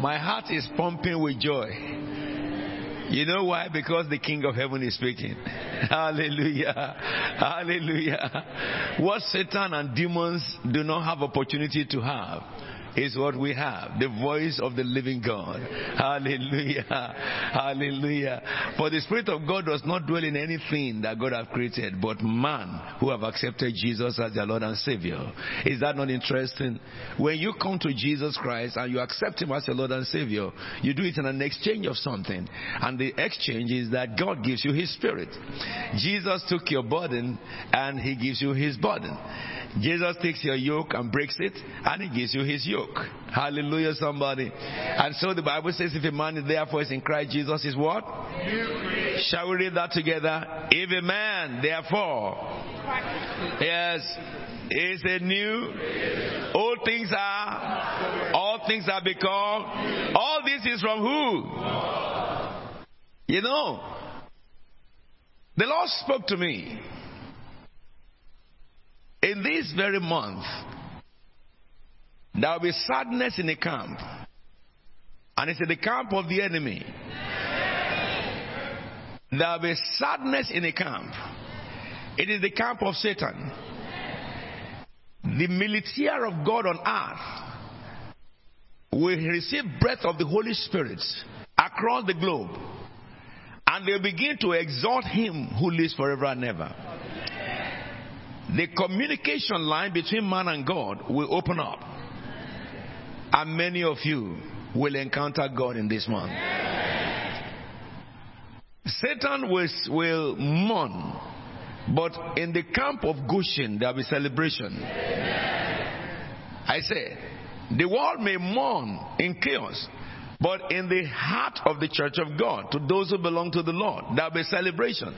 My heart is pumping with joy. You know why? Because the King of Heaven is speaking. Hallelujah. Hallelujah. What Satan and demons do not have opportunity to have is what we have. The voice of the living God. Hallelujah. Hallelujah. For the Spirit of God does not dwell in anything that God has created, but man who have accepted Jesus as their Lord and Savior. Is that not interesting? When you come to Jesus Christ and you accept Him as your Lord and Savior, you do it in an exchange of something. And the exchange is that God gives you His Spirit. Jesus took your burden and He gives you His burden. Jesus takes your yoke and breaks it, and he gives you his yoke. Hallelujah, somebody. And so the Bible says, if a man is therefore is in Christ Jesus, is what? Shall we read that together? If a man, therefore, yes, is a new, old things are, all things are become, all this is from who? You know, the Lord spoke to me in this very month, there will be sadness in the camp. And it's in the camp of the enemy. There will be sadness in the camp. It is the camp of Satan. The militia of God on earth will receive breath of the Holy Spirit across the globe. And they'll begin to exalt him who lives forever and ever the communication line between man and God will open up. And many of you will encounter God in this month. Satan will, will mourn, but in the camp of Goshen, there will be celebration. I say, the world may mourn in chaos, but in the heart of the church of God, to those who belong to the Lord, there will be celebration.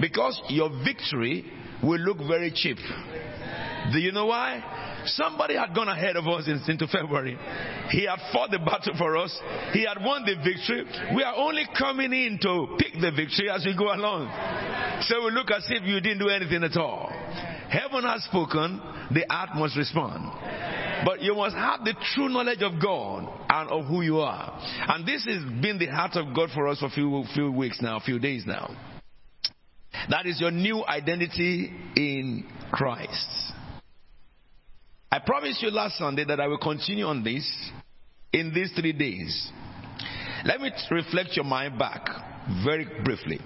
Because your victory will look very cheap. Do you know why? Somebody had gone ahead of us into February. He had fought the battle for us. He had won the victory. We are only coming in to pick the victory as we go along. So we look as if you didn't do anything at all. Heaven has spoken, the earth must respond. But you must have the true knowledge of God and of who you are. And this has been the heart of God for us for a few, few weeks now, a few days now. That is your new identity in Christ. I promised you last Sunday that I will continue on this in these three days. Let me reflect your mind back very briefly.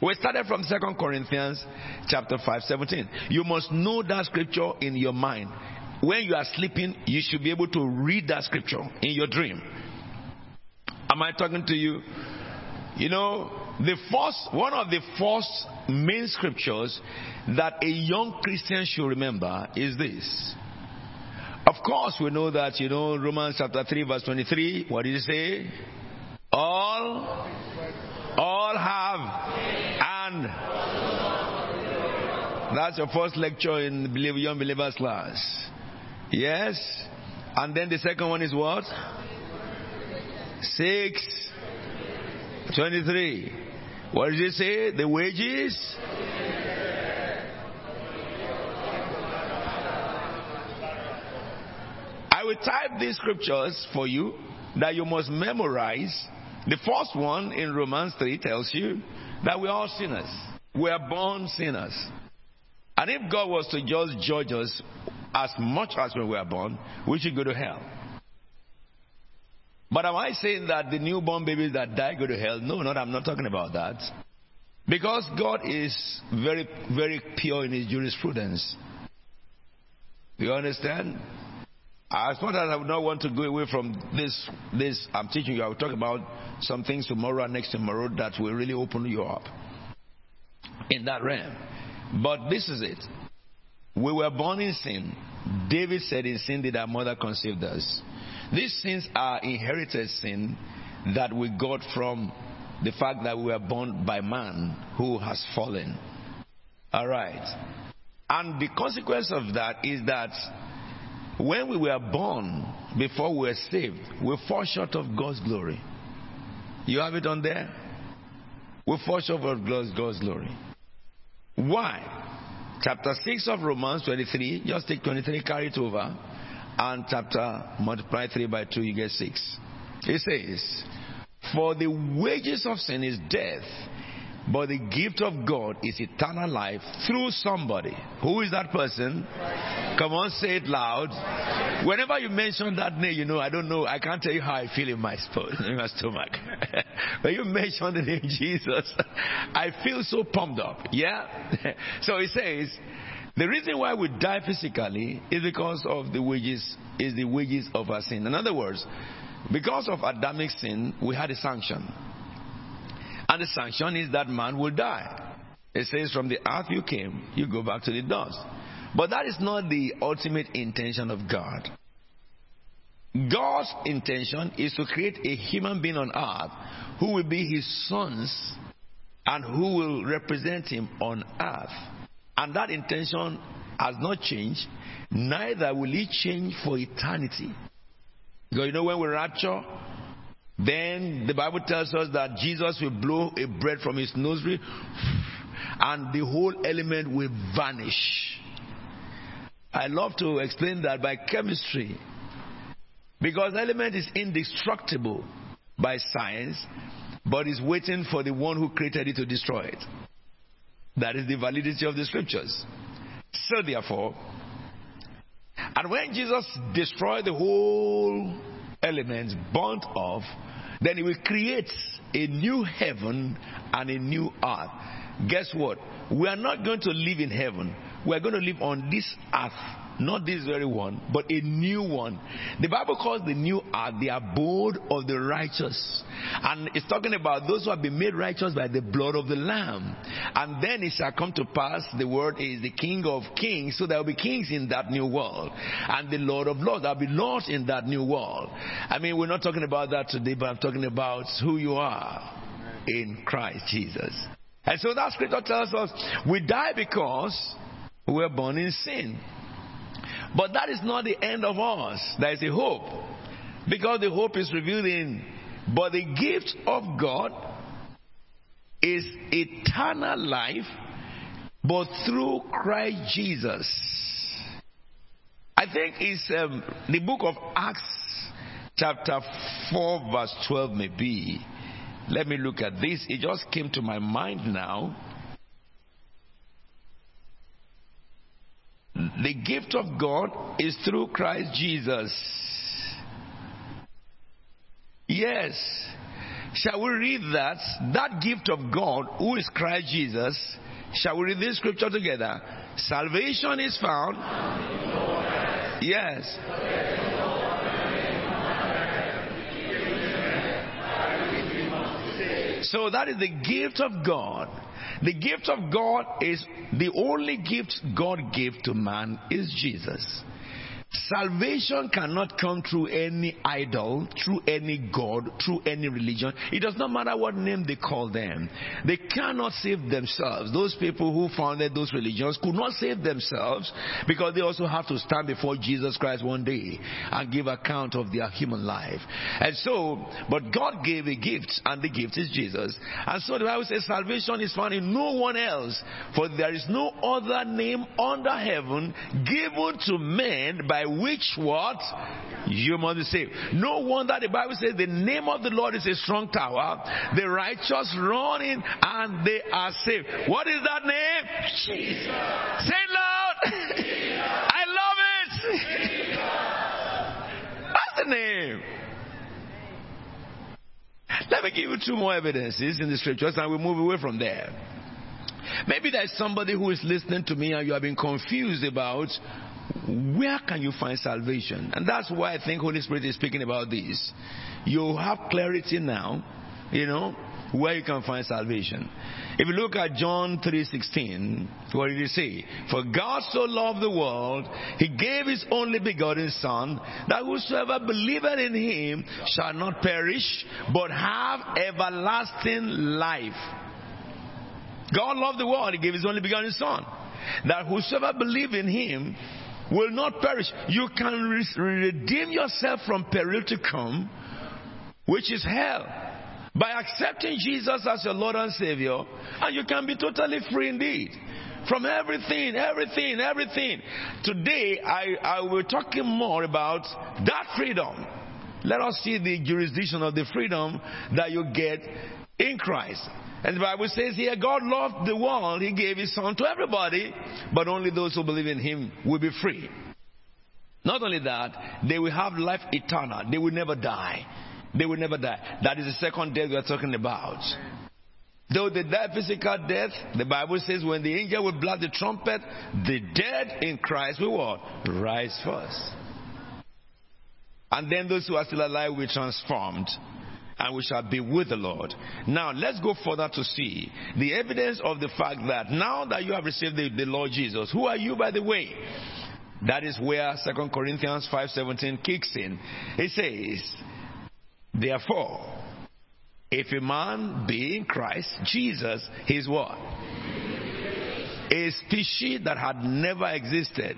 We started from 2 Corinthians chapter 5, 17. You must know that scripture in your mind. When you are sleeping, you should be able to read that scripture in your dream. Am I talking to you? You know, the first, one of the first main scriptures that a young Christian should remember is this. Of course, we know that, you know, Romans chapter 3 verse 23, what did it say? All, all have, and that's your first lecture in young believers class. Yes? And then the second one is what? Six, 23. What did it say? The wages? I will type these scriptures for you that you must memorize. The first one in Romans 3 tells you that we are all sinners. We are born sinners. And if God was to just judge us as much as when we are born, we should go to hell. But am I saying that the newborn babies that die go to hell? No, not. I'm not talking about that. Because God is very, very pure in His jurisprudence. Do You understand? As much as I would not want to go away from this, this I'm teaching you, I will talk about some things tomorrow and next tomorrow that will really open you up in that realm. But this is it. We were born in sin. David said, In sin did our mother conceive us. These sins are inherited sin that we got from the fact that we were born by man who has fallen. All right. And the consequence of that is that when we were born, before we were saved, we fall short of God's glory. You have it on there? We fall short of God's, God's glory. Why? Chapter 6 of Romans 23, just take 23, carry it over. and chapter multiply 3 by 2, you get 6. It says, For the wages of sin is death, but the gift of God is eternal life through somebody. Who is that person? Come on, say it loud. Whenever you mention that name, you know, I don't know, I can't tell you how I feel in my, stomach. when you mention the name Jesus, I feel so pumped up. Yeah? so it says, the reason why we die physically is because of the wages, is the wages of our sin. In other words, because of Adamic sin, we had a sanction. And the sanction is that man will die. It says, From the earth you came, you go back to the dust. But that is not the ultimate intention of God. God's intention is to create a human being on earth who will be his sons and who will represent him on earth. And that intention has not changed, neither will it change for eternity. Because you know, when we rapture, then the Bible tells us that Jesus will blow a breath from his nostril and the whole element will vanish. I love to explain that by chemistry. Because element is indestructible by science, but is waiting for the one who created it to destroy it. That is the validity of the scriptures. So therefore, and when Jesus destroyed the whole elements burnt off, then he will create a new heaven and a new earth. Guess what? We are not going to live in heaven. We are going to live on this earth not this very one, but a new one. The Bible calls the new earth the abode of the righteous. And it's talking about those who have been made righteous by the blood of the Lamb. And then it shall come to pass, the word is the King of kings, so there will be kings in that new world. And the Lord of lords, there will be lords in that new world. I mean, we're not talking about that today, but I'm talking about who you are in Christ Jesus. And so that scripture tells us we die because we were born in sin. But that is not the end of us. There is a hope. Because the hope is revealed in. But the gift of God is eternal life, but through Christ Jesus. I think it's um, the book of Acts, chapter 4, verse 12, maybe. Let me look at this. It just came to my mind now. The gift of God is through Christ Jesus. Yes. Shall we read that? That gift of God, who is Christ Jesus, shall we read this scripture together? Salvation is found. Yes. So that is the gift of God. The gift of God is the only gift God gave to man is Jesus. Salvation cannot come through any idol, through any God, through any religion. It does not matter what name they call them. They cannot save themselves. Those people who founded those religions could not save themselves because they also have to stand before Jesus Christ one day and give account of their human life. And so, but God gave a gift, and the gift is Jesus. And so the Bible says salvation is found in no one else, for there is no other name under heaven given to men by by which what? You must be saved. No wonder the Bible says the name of the Lord is a strong tower. The righteous run in and they are saved. What is that name? Jesus. Say it loud. I love it. That's the name. Let me give you two more evidences in the scriptures and we'll move away from there. Maybe there's somebody who is listening to me and you have been confused about where can you find salvation? And that's why I think Holy Spirit is speaking about this. You have clarity now, you know, where you can find salvation. If you look at John 3:16, what did he say? For God so loved the world, he gave his only begotten son, that whosoever believeth in him shall not perish, but have everlasting life. God loved the world, he gave his only begotten son, that whosoever believe in him will not perish. You can redeem yourself from peril to come, which is hell, by accepting Jesus as your Lord and Savior, and you can be totally free indeed. from everything, everything, everything. Today, I, I will talking more about that freedom. Let us see the jurisdiction of the freedom that you get in Christ. And the Bible says here, God loved the world. He gave His Son to everybody, but only those who believe in Him will be free. Not only that, they will have life eternal. They will never die. They will never die. That is the second death we are talking about. Though they die physical death, the Bible says when the angel will blow the trumpet, the dead in Christ will what? Rise first. And then those who are still alive will be transformed and we shall be with the Lord. Now, let's go further to see the evidence of the fact that now that you have received the, the Lord Jesus, who are you, by the way? That is where 2 Corinthians 5.17 kicks in. It says, Therefore, if a man be in Christ, Jesus, he's what? A species that had never existed,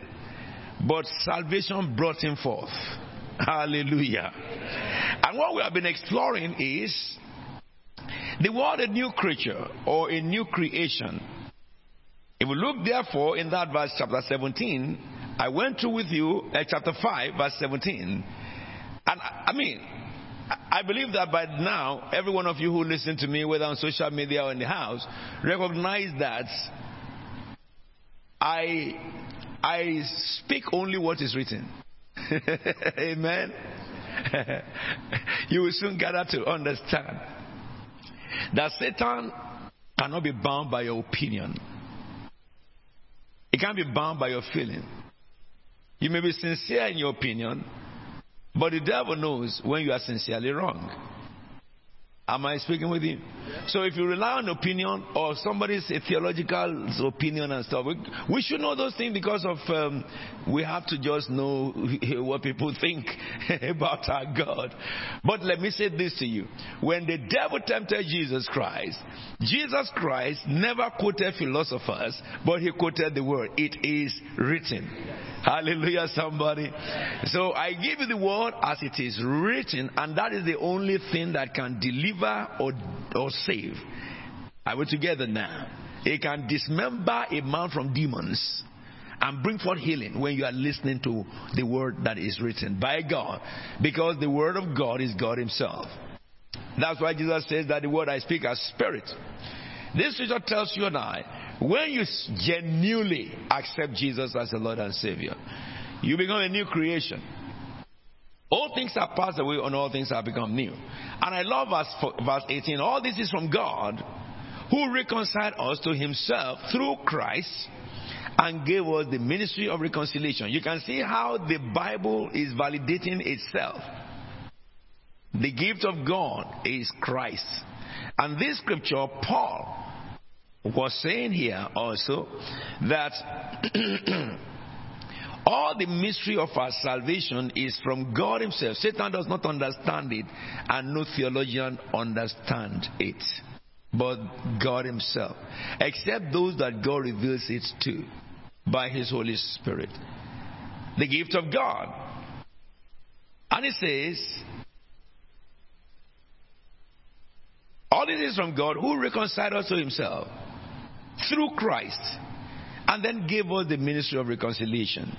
but salvation brought him forth. Hallelujah. And what we have been exploring is the word a new creature or a new creation. If we look therefore in that verse chapter 17, I went through with you uh, chapter 5 verse 17. And I mean, I believe that by now, every one of you who listen to me, whether on social media or in the house, recognize that I, I speak only what is written. Amen. you will soon gather to understand that Satan cannot be bound by your opinion. It can't be bound by your feeling. You may be sincere in your opinion, but the devil knows when you are sincerely wrong. Am I speaking with you? So if you rely on opinion or somebody's theological opinion and stuff, we, we should know those things because of um, we have to just know what people think about our God. But let me say this to you: when the devil tempted Jesus Christ, Jesus Christ never quoted philosophers, but he quoted the word. It is written. Hallelujah, somebody. So I give you the word as it is written, and that is the only thing that can deliver or, or save. Are we together now? It can dismember a man from demons and bring forth healing when you are listening to the word that is written by God. Because the word of God is God Himself. That's why Jesus says that the word I speak as spirit. This scripture tells you and I when you genuinely accept Jesus as the Lord and Savior, you become a new creation. All things are passed away and all things have become new. And I love verse, verse 18. All this is from God who reconciled us to himself through Christ and gave us the ministry of reconciliation. You can see how the Bible is validating itself. The gift of God is Christ. And this scripture, Paul was saying here also that all the mystery of our salvation is from God Himself. Satan does not understand it, and no theologian understand it, but God Himself, except those that God reveals it to by His Holy Spirit. The gift of God. And He says, all this is from God who reconciled us to Himself through Christ and then gave us the ministry of reconciliation.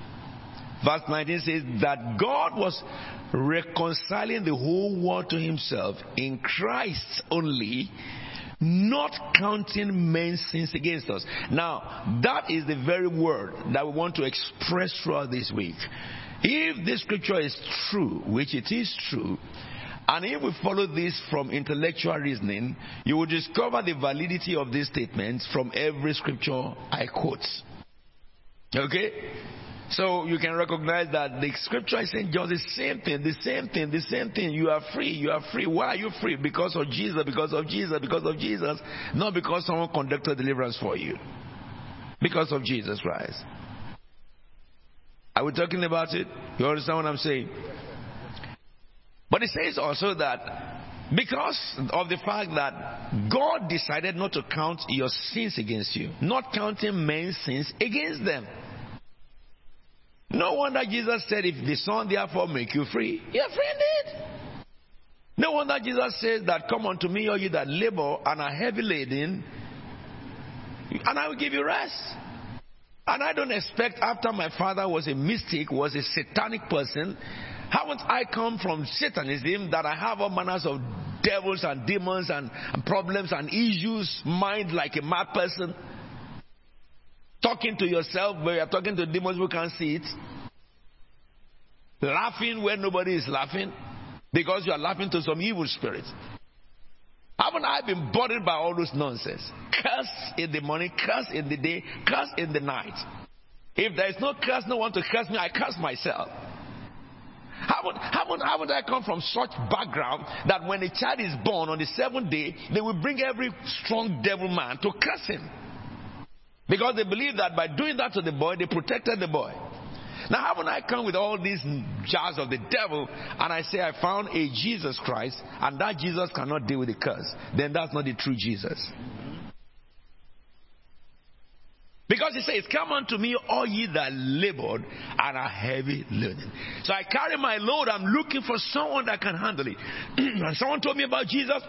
Verse 19 says that God was reconciling the whole world to himself in Christ only, not counting men's sins against us. Now, that is the very word that we want to express throughout this week. If this scripture is true, which it is true, and if we follow this from intellectual reasoning, you will discover the validity of these statements from every scripture I quote. Okay? So you can recognize that the scripture is saying just the same thing, the same thing, the same thing. You are free, you are free. Why are you free? Because of Jesus, because of Jesus, because of Jesus. Not because someone conducted deliverance for you. Because of Jesus Christ. Are we talking about it? You understand what I'm saying? But it says also that because of the fact that God decided not to count your sins against you, not counting men's sins against them. No wonder Jesus said, If the Son therefore make you free, you're free indeed. No wonder Jesus says that, Come unto me, all you that labor and are heavy laden, and I will give you rest. And I don't expect after my father was a mystic, was a satanic person, haven't I come from Satanism that I have all manners of devils and demons and, and problems and issues, mind like a mad person? Talking to yourself where you're talking to demons who can't see it. Laughing where nobody is laughing because you are laughing to some evil spirit. Haven't I been bothered by all those nonsense? Curse in the morning, curse in the day, curse in the night. If there is no curse, no one to curse me, I curse myself. Haven't, haven't, haven't I come from such background that when a child is born on the seventh day, they will bring every strong devil man to curse him? Because they believe that by doing that to the boy, they protected the boy. Now, haven't I come with all these jars of the devil and I say I found a Jesus Christ and that Jesus cannot deal with the curse? Then that's not the true Jesus. Because he says, Come unto me, all ye that labored and are heavy laden. So I carry my load. I'm looking for someone that can handle it. and someone told me about Jesus.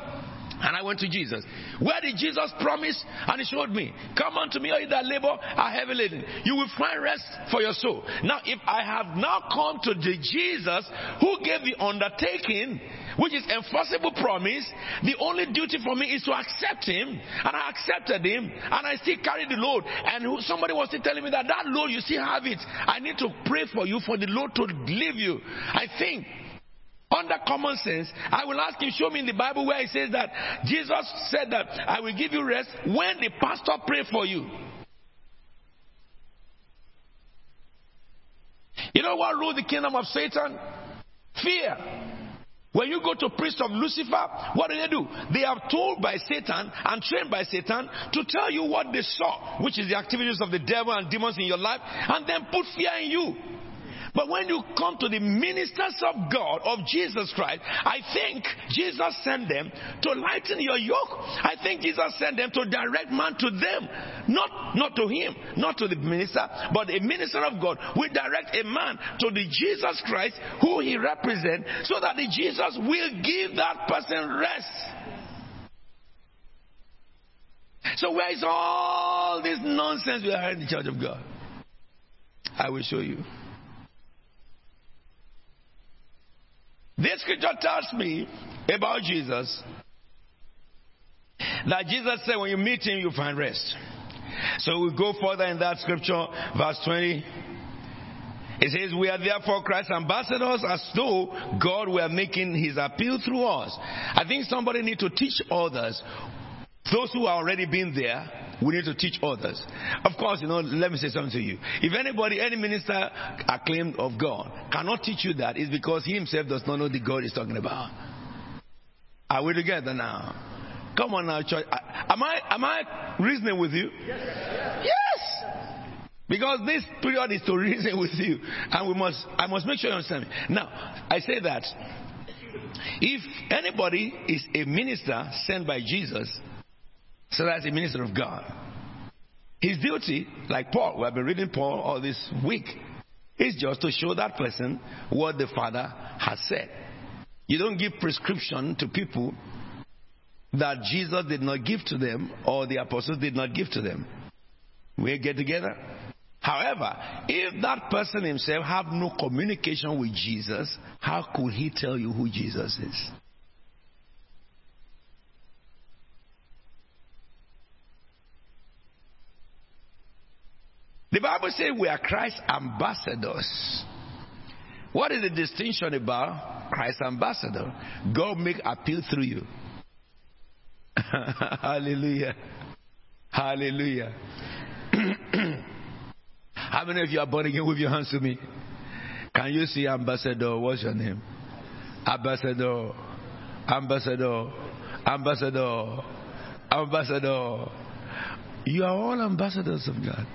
And I went to Jesus. Where did Jesus promise? And he showed me, Come unto me, all you that labor are heavy laden. You will find rest for your soul. Now, if I have now come to the Jesus who gave the undertaking, which is enforceable promise, the only duty for me is to accept him. And I accepted him, and I still carry the load. And somebody was still telling me that that load, you still have it. I need to pray for you for the load to leave you. I think under common sense, I will ask him, show me in the Bible where it says that Jesus said that I will give you rest when the pastor pray for you. You know what ruled the kingdom of Satan? Fear. When you go to priest of Lucifer, what do they do? They are told by Satan and trained by Satan to tell you what they saw, which is the activities of the devil and demons in your life, and then put fear in you. But when you come to the ministers of God, of Jesus Christ, I think Jesus sent them to lighten your yoke. I think Jesus sent them to direct man to them. Not, not to him, not to the minister, but a minister of God will direct a man to the Jesus Christ who he represents so that the Jesus will give that person rest. So where is all this nonsense we are in the church of God? I will show you. This scripture tells me about Jesus that Jesus said when you meet him, you find rest. So we go further in that scripture, verse 20. It says, We are therefore Christ's ambassadors as though God were making his appeal through us. I think somebody need to teach others, those who are already been there, we need to teach others. Of course, you know, let me say something to you. If anybody, any minister acclaimed of God cannot teach you that, it's because he himself does not know the God he's talking about. Are we together now? Come on now, church. Am I am I reasoning with you? Yes. yes. Because this period is to reason with you, and we must I must make sure you understand me. Now, I say that if anybody is a minister sent by Jesus, so that's a minister of God. His duty, like Paul, we have been reading Paul all this week, is just to show that person what the Father has said. You don't give prescription to people that Jesus did not give to them or the apostles did not give to them. We get together. However, if that person himself have no communication with Jesus, how could he tell you who Jesus is? The Bible says we are Christ's ambassadors. What is the distinction about Christ's ambassador? God make appeal through you. Hallelujah. Hallelujah. How many of you are born again with your hands to me? Can you see ambassador? What's your name? Ambassador. Ambassador. Ambassador. Ambassador. You are all ambassadors of God.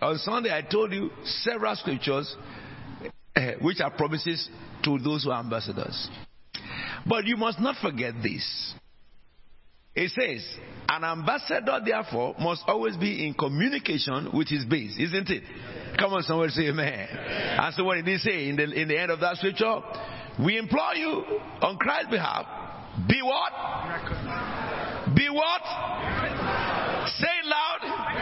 On Sunday, I told you several scriptures uh, which are promises to those who are ambassadors. But you must not forget this. It says, an ambassador, therefore, must always be in communication with his base, isn't it? Come on, someone say amen. amen. And so, what did he say in the, in the end of that scripture? We implore you on Christ's behalf, be what? Be what? Say it loud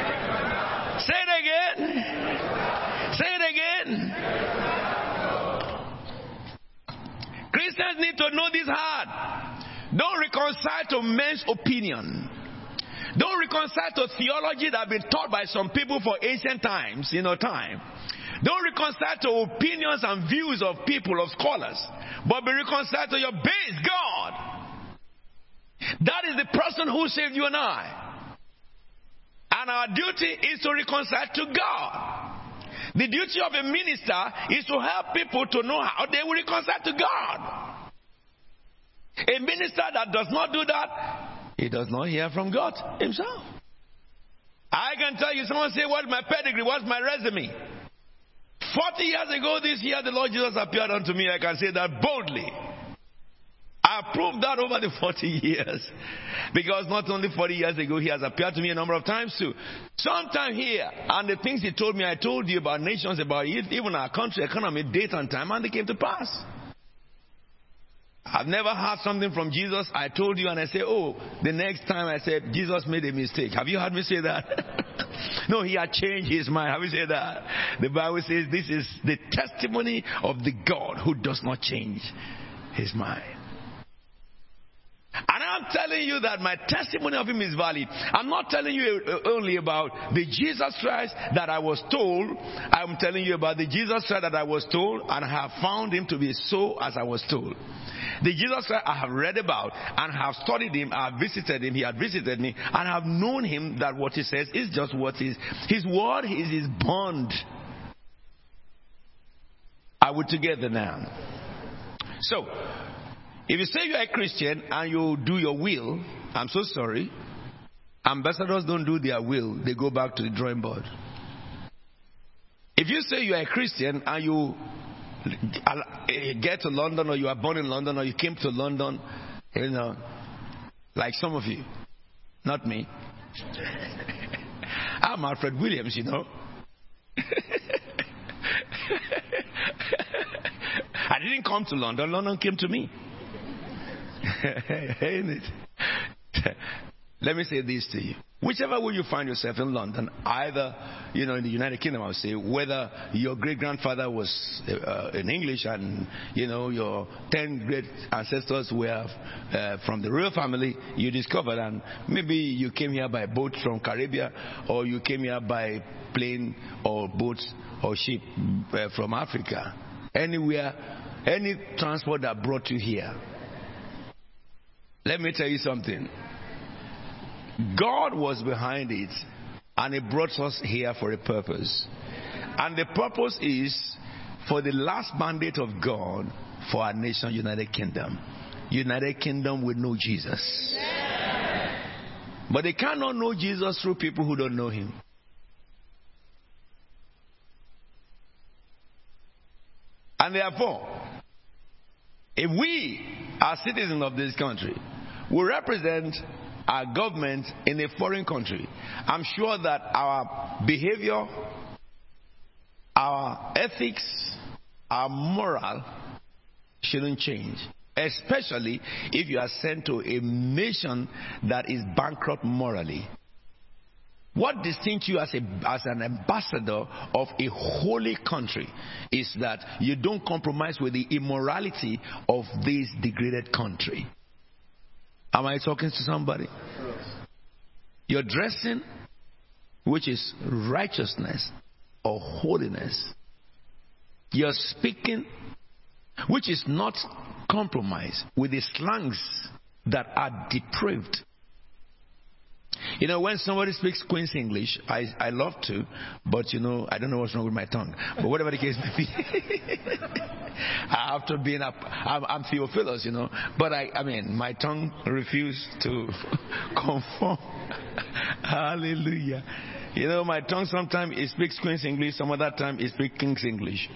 Christians need to know this hard. Don't reconcile to men's opinion. Don't reconcile to theology that have been taught by some people for ancient times, you know, time. Don't reconcile to opinions and views of people, of scholars, but be reconciled to your base, God. That is the person who saved you and I. And our duty is to reconcile to God. The duty of a minister is to help people to know how they will reconcile to God. A minister that does not do that, he does not hear from God himself. I can tell you, someone say, What's my pedigree? What's my resume? 40 years ago this year, the Lord Jesus appeared unto me. I can say that boldly. I proved that over the 40 years. Because not only 40 years ago, he has appeared to me a number of times too. Sometime here, and the things he told me, I told you about nations, about even our country, economy, date and time, and they came to pass. I've never heard something from Jesus. I told you, and I say, Oh, the next time I said, Jesus made a mistake. Have you heard me say that? no, he had changed his mind. Have you said that? The Bible says this is the testimony of the God who does not change his mind. And I'm telling you that my testimony of him is valid. I'm not telling you uh, uh, only about the Jesus Christ that I was told. I'm telling you about the Jesus Christ that I was told and have found him to be so as I was told. The Jesus Christ I have read about and have studied him, I have visited him, he had visited me, and have known him that what he says is just what is. His word is his bond. Are we together now? So, if you say you're a Christian and you do your will, I'm so sorry. Ambassadors don't do their will, they go back to the drawing board. If you say you're a Christian and you eh, get to London or you are born in London or you came to London, you know, like some of you, not me. I'm Alfred Williams, you know. I didn't come to London, London came to me. Let me say this to you. Whichever way you find yourself in London, either, you know, in the United Kingdom, I would say, whether your great grandfather was uh, in English and, you know, your 10 great ancestors were uh, from the royal family, you discovered, and maybe you came here by boat from Caribbean, or you came here by plane or boat or ship uh, from Africa. Anywhere, any transport that brought you here. Let me tell you something. God was behind it, and He brought us here for a purpose. And the purpose is for the last mandate of God for our nation, United Kingdom. United Kingdom will know Jesus. But they cannot know Jesus through people who don't know Him. And therefore, if we are citizens of this country, we represent our government in a foreign country, I'm sure that our behavior, our ethics, our moral shouldn't change. Especially if you are sent to a nation that is bankrupt morally. What distinguishes you as, a, as an ambassador of a holy country is that you don't compromise with the immorality of this degraded country. Am I talking to somebody? Your dressing, which is righteousness or holiness. Your speaking, which is not compromise with the slangs that are depraved you know, when somebody speaks Queen's English, I, I love to, but you know, I don't know what's wrong with my tongue. But whatever the case may be, after being up, I'm, I'm Theophilus, you know, but I, I mean, my tongue refused to conform. Hallelujah. You know, my tongue sometimes it speaks Queen's English, some other time it speaks King's English.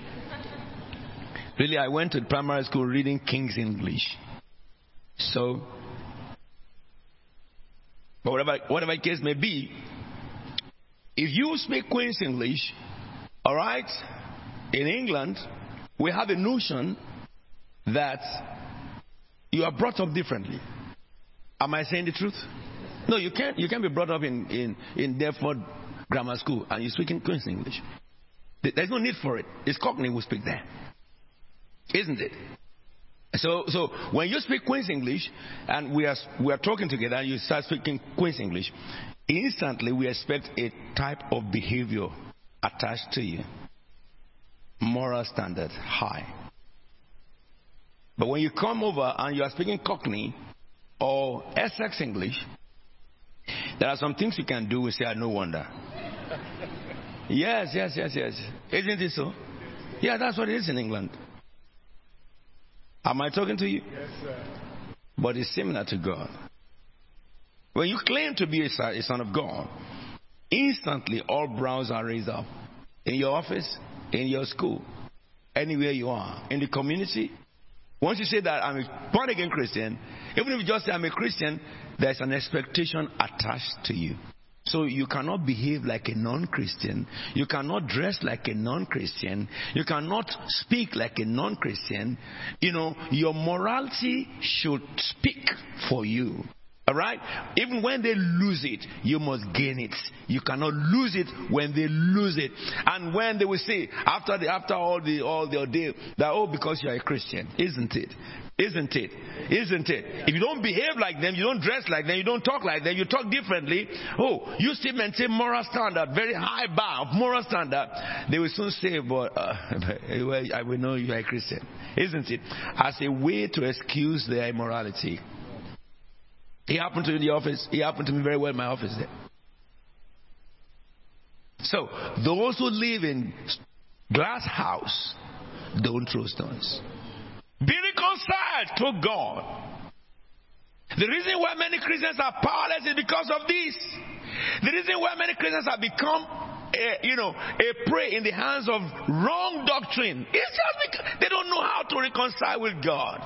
Really, I went to primary school reading King's English. So, but whatever, whatever the case may be, if you speak Queen's English, all right, in England, we have a notion that you are brought up differently. Am I saying the truth? No, you can't. You can't be brought up in in in Deptford Grammar School and you're speaking Queen's English. There's no need for it. It's Cockney who speak there, isn't it? So, so when you speak Queen's English and we are, we are talking together and you start speaking Queen's English, instantly we expect a type of behavior attached to you. Moral standard high. But when you come over and you are speaking Cockney or Essex English, there are some things you can do. We say, no wonder. yes, yes, yes, yes. Isn't it so? Yeah, that's what it is in England. Am I talking to you? Yes, sir. But it's similar to God. When you claim to be a son of God, instantly all brows are raised up. In your office, in your school, anywhere you are, in the community. Once you say that I'm a born again Christian, even if you just say I'm a Christian, there's an expectation attached to you. So you cannot behave like a non-Christian. You cannot dress like a non-Christian. You cannot speak like a non-Christian. You know, your morality should speak for you. All right? Even when they lose it, you must gain it. You cannot lose it when they lose it. And when they will say, after the, after all the, all the ordeal, that, oh, because you are a Christian. Isn't it? Isn't it? Isn't it? If you don't behave like them, you don't dress like them, you don't talk like them, you talk differently, oh, you still maintain moral standard, very high bar of moral standard, they will soon say, but uh, I will know you are a Christian. Isn't it? As a way to excuse their immorality. He happened to me in the office. He happened to me very well in my office there. So, those who live in glass house don't throw stones. Reconciled to God. The reason why many Christians are powerless is because of this. The reason why many Christians have become a, you know, a prey in the hands of wrong doctrine. It's just because they don't know how to reconcile with God.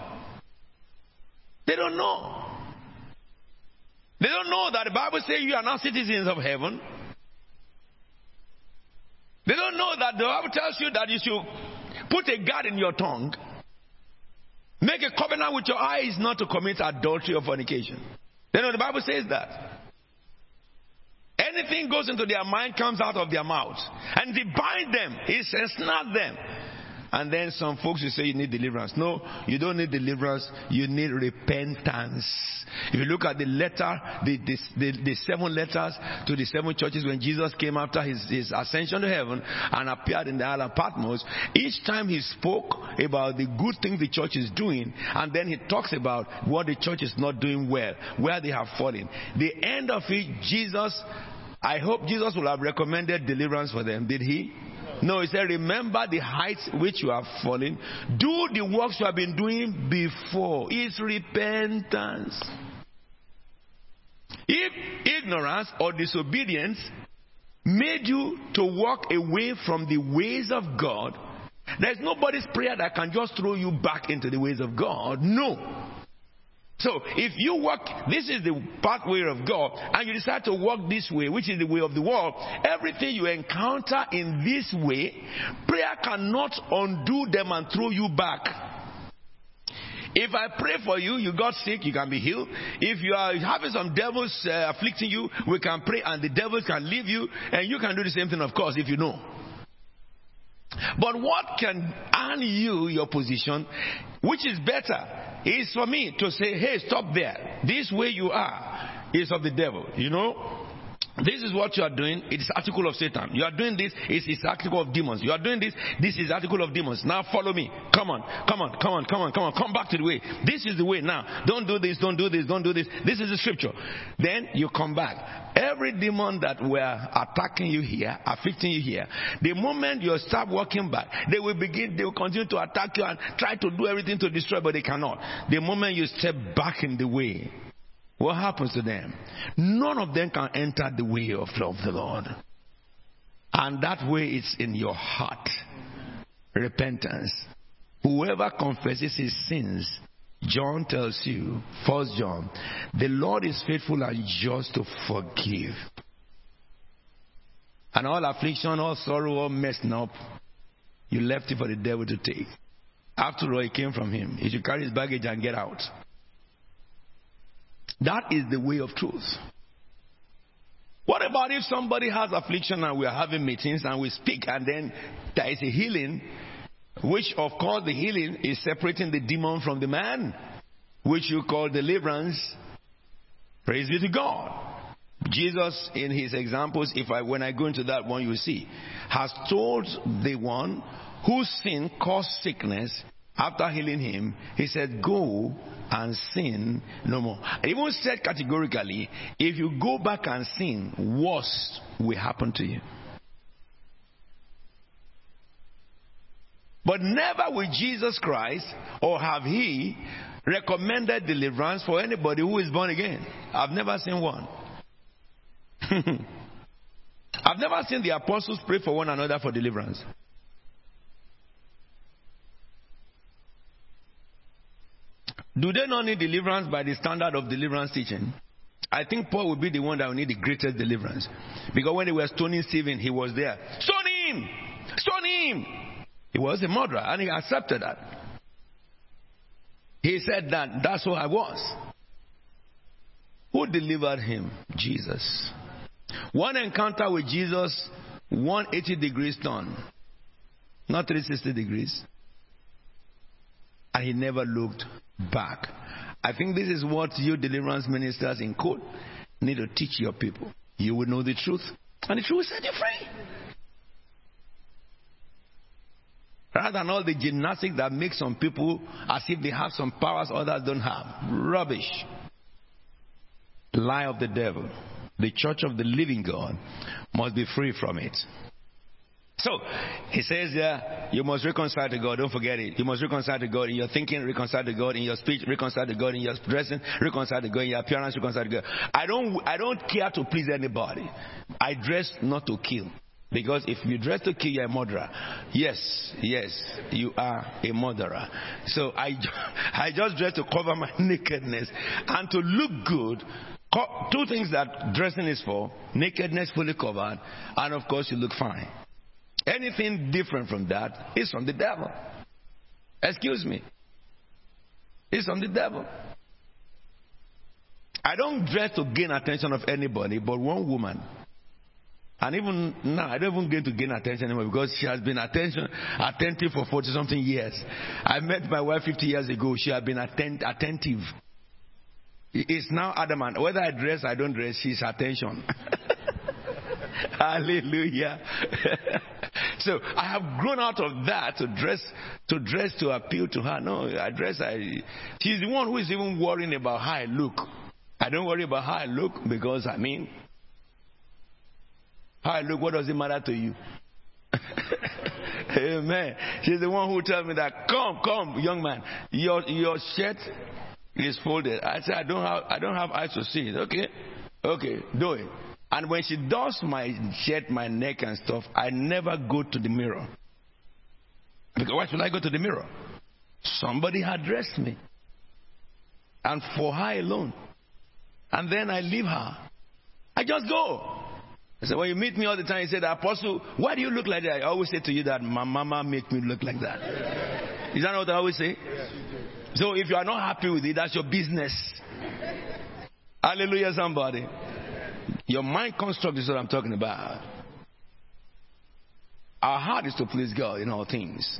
They don't know. They don't know that the Bible says you are not citizens of heaven. They don't know that the Bible tells you that you should put a guard in your tongue. Make a covenant with your eyes not to commit adultery or fornication. They know the Bible says that. Anything goes into their mind comes out of their mouth. And they bind them, it ensnare them. And then some folks will say you need deliverance. No, you don't need deliverance. You need repentance. If you look at the letter, the, the, the, the seven letters to the seven churches when Jesus came after his, his ascension to heaven and appeared in the island Patmos, each time he spoke about the good thing the church is doing, and then he talks about what the church is not doing well, where they have fallen. The end of it, Jesus, I hope Jesus will have recommended deliverance for them. Did he? No, he said, remember the heights which you have fallen. Do the works you have been doing before. It's repentance. If ignorance or disobedience made you to walk away from the ways of God, there's nobody's prayer that can just throw you back into the ways of God. No. So if you walk, this is the pathway of God, and you decide to walk this way, which is the way of the world, everything you encounter in this way, prayer cannot undo them and throw you back. If I pray for you, you got sick, you can be healed. If you are having some devils uh, afflicting you, we can pray and the devils can leave you, and you can do the same thing, of course, if you know. But what can earn you your position, which is better, is for me to say, hey, stop there. This way you are is of the devil. You know? This is what you are doing. It is article of Satan. You are doing this. It is article of demons. You are doing this. This is article of demons. Now follow me. Come on. Come on. Come on. Come on. Come on. Come back to the way. This is the way. Now don't do this. Don't do this. Don't do this. This is the scripture. Then you come back. Every demon that were attacking you here, afflicting you here, the moment you start walking back, they will begin. They will continue to attack you and try to do everything to destroy, but they cannot. The moment you step back in the way, what happens to them? None of them can enter the way of, of the Lord. And that way is in your heart. Repentance. Whoever confesses his sins, John tells you, First John, the Lord is faithful and just to forgive. And all affliction, all sorrow, all messing up, you left it for the devil to take. After all, it came from him. He should carry his baggage and get out. That is the way of truth. What about if somebody has affliction and we are having meetings and we speak and then there is a healing Which, of course, the healing is separating the demon from the man, which you call deliverance. Praise be to God. Jesus, in his examples, if I when I go into that one, you see, has told the one whose sin caused sickness after healing him, he said, Go and sin no more. I even said categorically, if you go back and sin, worse will happen to you. But never will Jesus Christ or have he recommended deliverance for anybody who is born again. I've never seen one. I've never seen the apostles pray for one another for deliverance. Do they not need deliverance by the standard of deliverance teaching? I think Paul would be the one that will need the greatest deliverance. Because when they were stoning Stephen, he was there. Stone him! Stone him! He was a murderer and he accepted that. He said that that's who I was. Who delivered him? Jesus. One encounter with Jesus, 180 degrees turn, not 360 degrees. And he never looked back. I think this is what you deliverance ministers in court need to teach your people. You will know the truth, and the truth will set you free. Rather than all the gymnastics that make some people as if they have some powers others don't have. Rubbish. Lie of the devil. The church of the living God must be free from it. So he says yeah, you must reconcile to God. Don't forget it. You must reconcile to God in your thinking, reconcile to God in your speech, reconcile to God in your dressing, reconcile to God in your appearance, reconcile to God. I don't, I don't care to please anybody. I dress not to kill. Because if you dress to kill, you're a murderer. Yes, yes, you are a murderer. So I, I just dress to cover my nakedness and to look good. Two things that dressing is for nakedness fully covered, and of course, you look fine. Anything different from that is from the devil. Excuse me. It's from the devil. I don't dress to gain attention of anybody, but one woman and even now, I don't even get to gain attention anymore because she has been attention, attentive for 40 something years. I met my wife 50 years ago. She had been attent, attentive. It's now adamant. Whether I dress, I don't dress, she's attention. Hallelujah. so I have grown out of that to dress to dress to appeal to her. No, I dress I she's the one who is even worrying about how I look. I don't worry about how I look because I mean how I look, what does it matter to you? Amen. She's the one who tells me that, come, come, young man, your, your shirt is folded. I said, I don't have, I don't have eyes to see it. Okay. Okay, do it. And when she does my shirt, my neck and stuff, I never go to the mirror. Because why should I go to the mirror? Somebody had dressed me. And for her alone. And then I leave her. I just go. I said, when you meet me all the time, you said, Apostle, why do you look like that? I always say to you that my mama make me look like that. Is that what I always say? So if you are not happy with it, that's your business. Hallelujah, somebody. Your mind construct is what I'm talking about. Our heart is to please God in all things.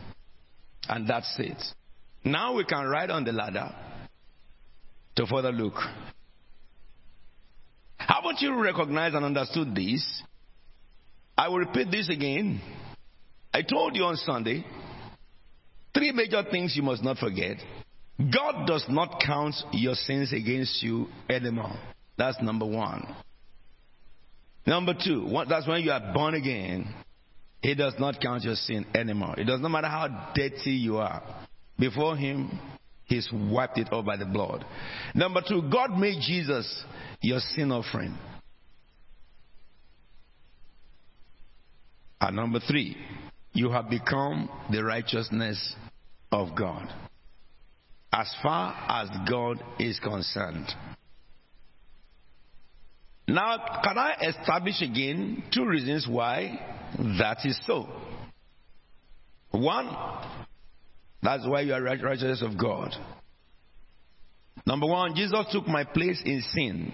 And that's it. Now we can ride on the ladder to further look haven't you recognized and understood this? I will repeat this again. I told you on Sunday three major things you must not forget. God does not count your sins against you anymore. That's number one. Number two, that's when you are born again. He does not count your sin anymore. It does not matter how dirty you are. Before Him, He's wiped it all by the blood. Number two, God made Jesus your sin offering. And number three, you have become the righteousness of God. As far as God is concerned. Now, can I establish again two reasons why that is so? One, that's why you are righteous of God. Number one, Jesus took my place in sin.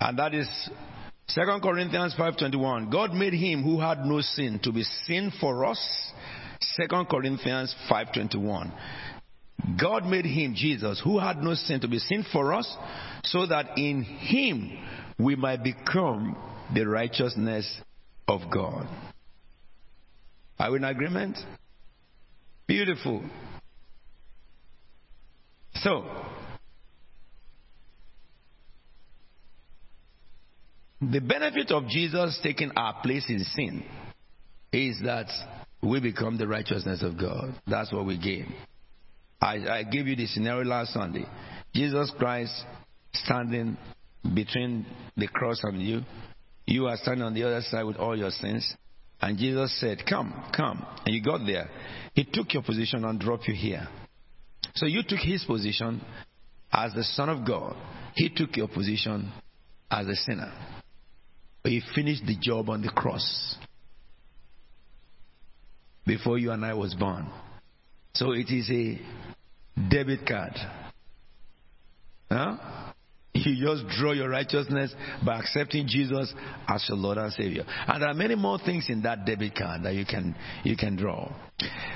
And that is Second Corinthians 5:21. God made him who had no sin to be sin for us. Second Corinthians 5:21. God made him Jesus who had no sin to be sin for us so that in him we might become the righteousness of God. Are we in agreement? Beautiful. So, the benefit of Jesus taking our place in sin is that we become the righteousness of God. That's what we gain. I, I gave you the scenario last Sunday. Jesus Christ standing between the cross and you. You are standing on the other side with all your sins. And Jesus said, Come, come. And you got there. He took your position and dropped you here. So you took his position as the Son of God. He took your position as a sinner. He finished the job on the cross before you and I was born. So it is a debit card. Huh? You just draw your righteousness by accepting Jesus as your Lord and Savior. And there are many more things in that debit card that you can you can draw.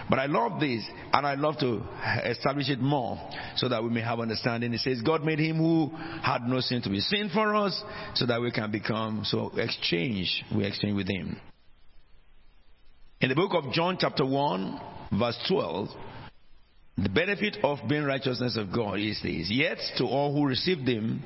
But I love this and I love to establish it more so that we may have understanding. It says God made him who had no sin to be sin for us so that we can become so exchange we exchange with him. In the book of John chapter 1 verse 12 the benefit of being righteousness of God is this. Yet to all who received him,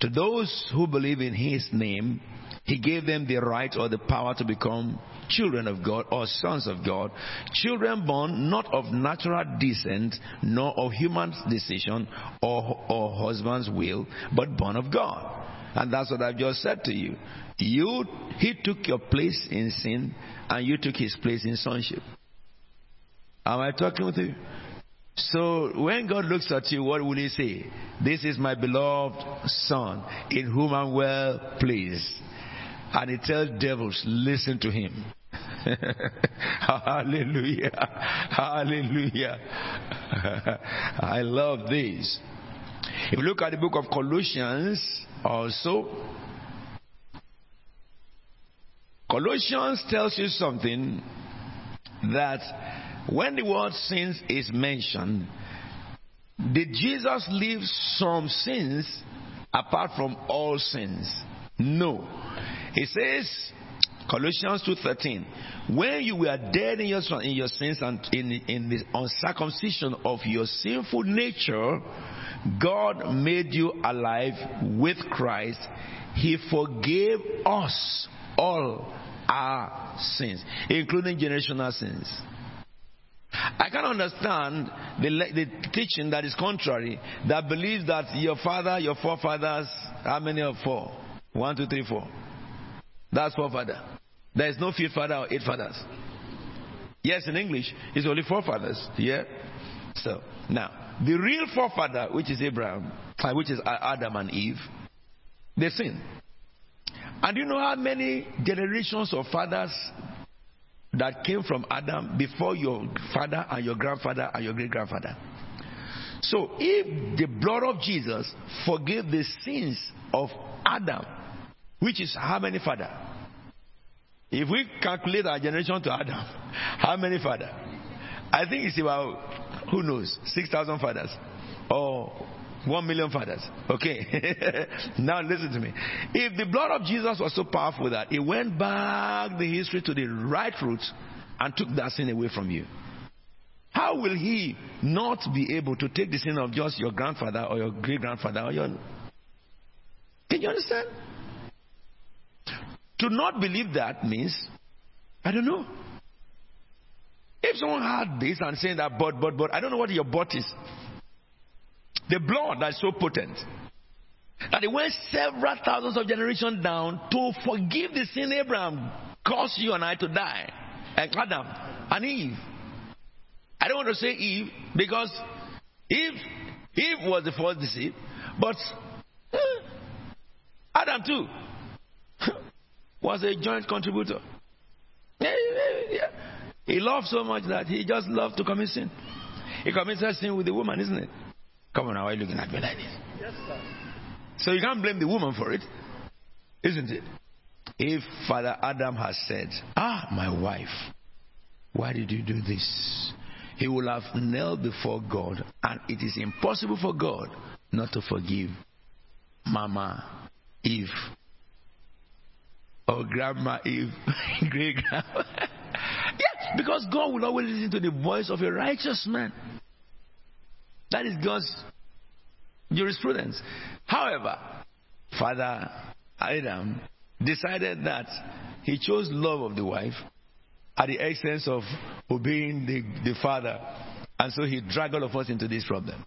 to those who believe in his name, he gave them the right or the power to become children of God or sons of God, children born not of natural descent, nor of human decision or, or husband's will, but born of God. And that's what I've just said to you. You, he took your place in sin, and you took his place in sonship. Am I talking with you? So when God looks at you, what will He say? This is my beloved Son, in whom I'm well pleased. And He tells devils, listen to Him. Hallelujah. Hallelujah. I love this. If you look at the book of Colossians, also, Colossians tells you something that when the word sins is mentioned, did Jesus leave some sins apart from all sins? No. He says, Colossians 2:13, when you were dead in your, in your sins and in, in the uncircumcision of your sinful nature, God made you alive with Christ. He forgave us all our sins, including generational sins. I can understand the, the teaching that is contrary, that believes that your father, your forefathers, how many are four? One, two, three, four. That's forefather. There is no fifth father or eight fathers. Yes, in English, it's only forefathers. Yeah? So, now, the real forefather, which is Abraham, which is Adam and Eve, they sin. And you know how many generations of fathers that came from Adam before your father and your grandfather and your great grandfather. So, if the blood of Jesus forgave the sins of Adam, which is how many father? If we calculate our generation to Adam, how many father? I think it's about, who knows, 6,000 fathers. Or one million fathers. Okay. now listen to me. If the blood of Jesus was so powerful that it went back the history to the right roots and took that sin away from you, how will he not be able to take the sin of just your grandfather or your great grandfather or your. Can you understand? To not believe that means, I don't know. If someone had this and saying that, but, but, but, I don't know what your but is. The blood that is so potent that it went several thousands of generations down to forgive the sin Abraham caused you and I to die, and Adam and Eve. I don't want to say Eve because Eve, Eve was the first deceived, but eh, Adam too was a joint contributor. He loved so much that he just loved to commit sin. He committed sin with the woman, isn't it? Come on now, why are you looking at me like this? Yes, sir. So you can't blame the woman for it. Isn't it? If Father Adam has said, Ah, my wife, why did you do this? He will have knelt before God, and it is impossible for God not to forgive Mama Eve or Grandma Eve, great grandma. yeah, because God will always listen to the voice of a righteous man. That is God's jurisprudence. However, Father Adam decided that he chose love of the wife at the expense of obeying the, the father. And so he dragged all of us into this problem.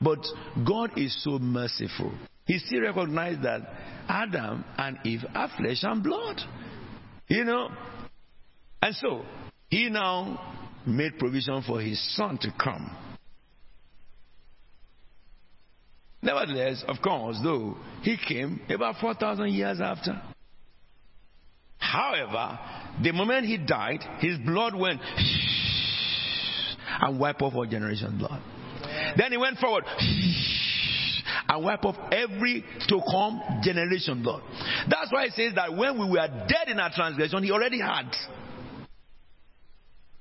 But God is so merciful. He still recognized that Adam and Eve are flesh and blood. You know? And so he now made provision for his son to come. Nevertheless, of course, though, he came about 4,000 years after. However, the moment he died, his blood went and wiped off all generation's blood. Then he went forward and wipe off every to come generation blood. That's why it says that when we were dead in our transgression, he already had.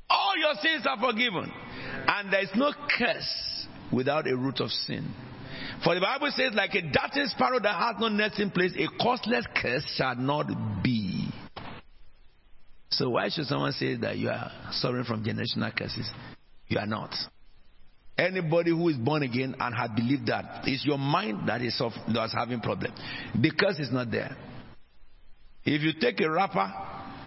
All your sins are forgiven. And there is no curse without a root of sin. For the Bible says, like a darting sparrow that has no nesting place, a costless curse shall not be. So why should someone say that you are suffering from generational curses? You are not. Anybody who is born again and had believed that, it's your mind that is of, that's having problem. The curse is not there. If you take a wrapper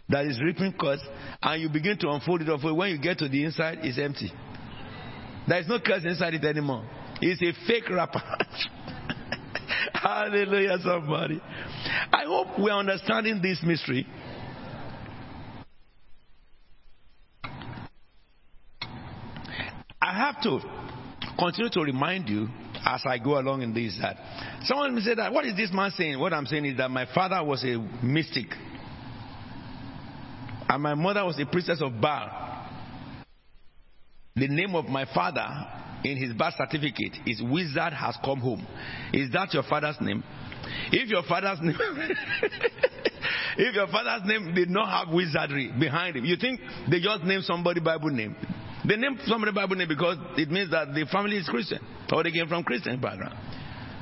that is ripping curse and you begin to unfold it, unfold, when you get to the inside, it's empty. There is no curse inside it anymore. It's a fake wrapper. Hallelujah, somebody. I hope we're understanding this mystery. I have to continue to remind you as I go along in this that someone may say that what is this man saying? What I'm saying is that my father was a mystic and my mother was a priestess of Baal. The name of my father in his birth certificate is Wizard has come home. Is that your father's name? If your father's name if your father's name did not have wizardry behind him, you think they just named somebody Bible name? They named somebody Bible name because it means that the family is Christian or they came from Christian background.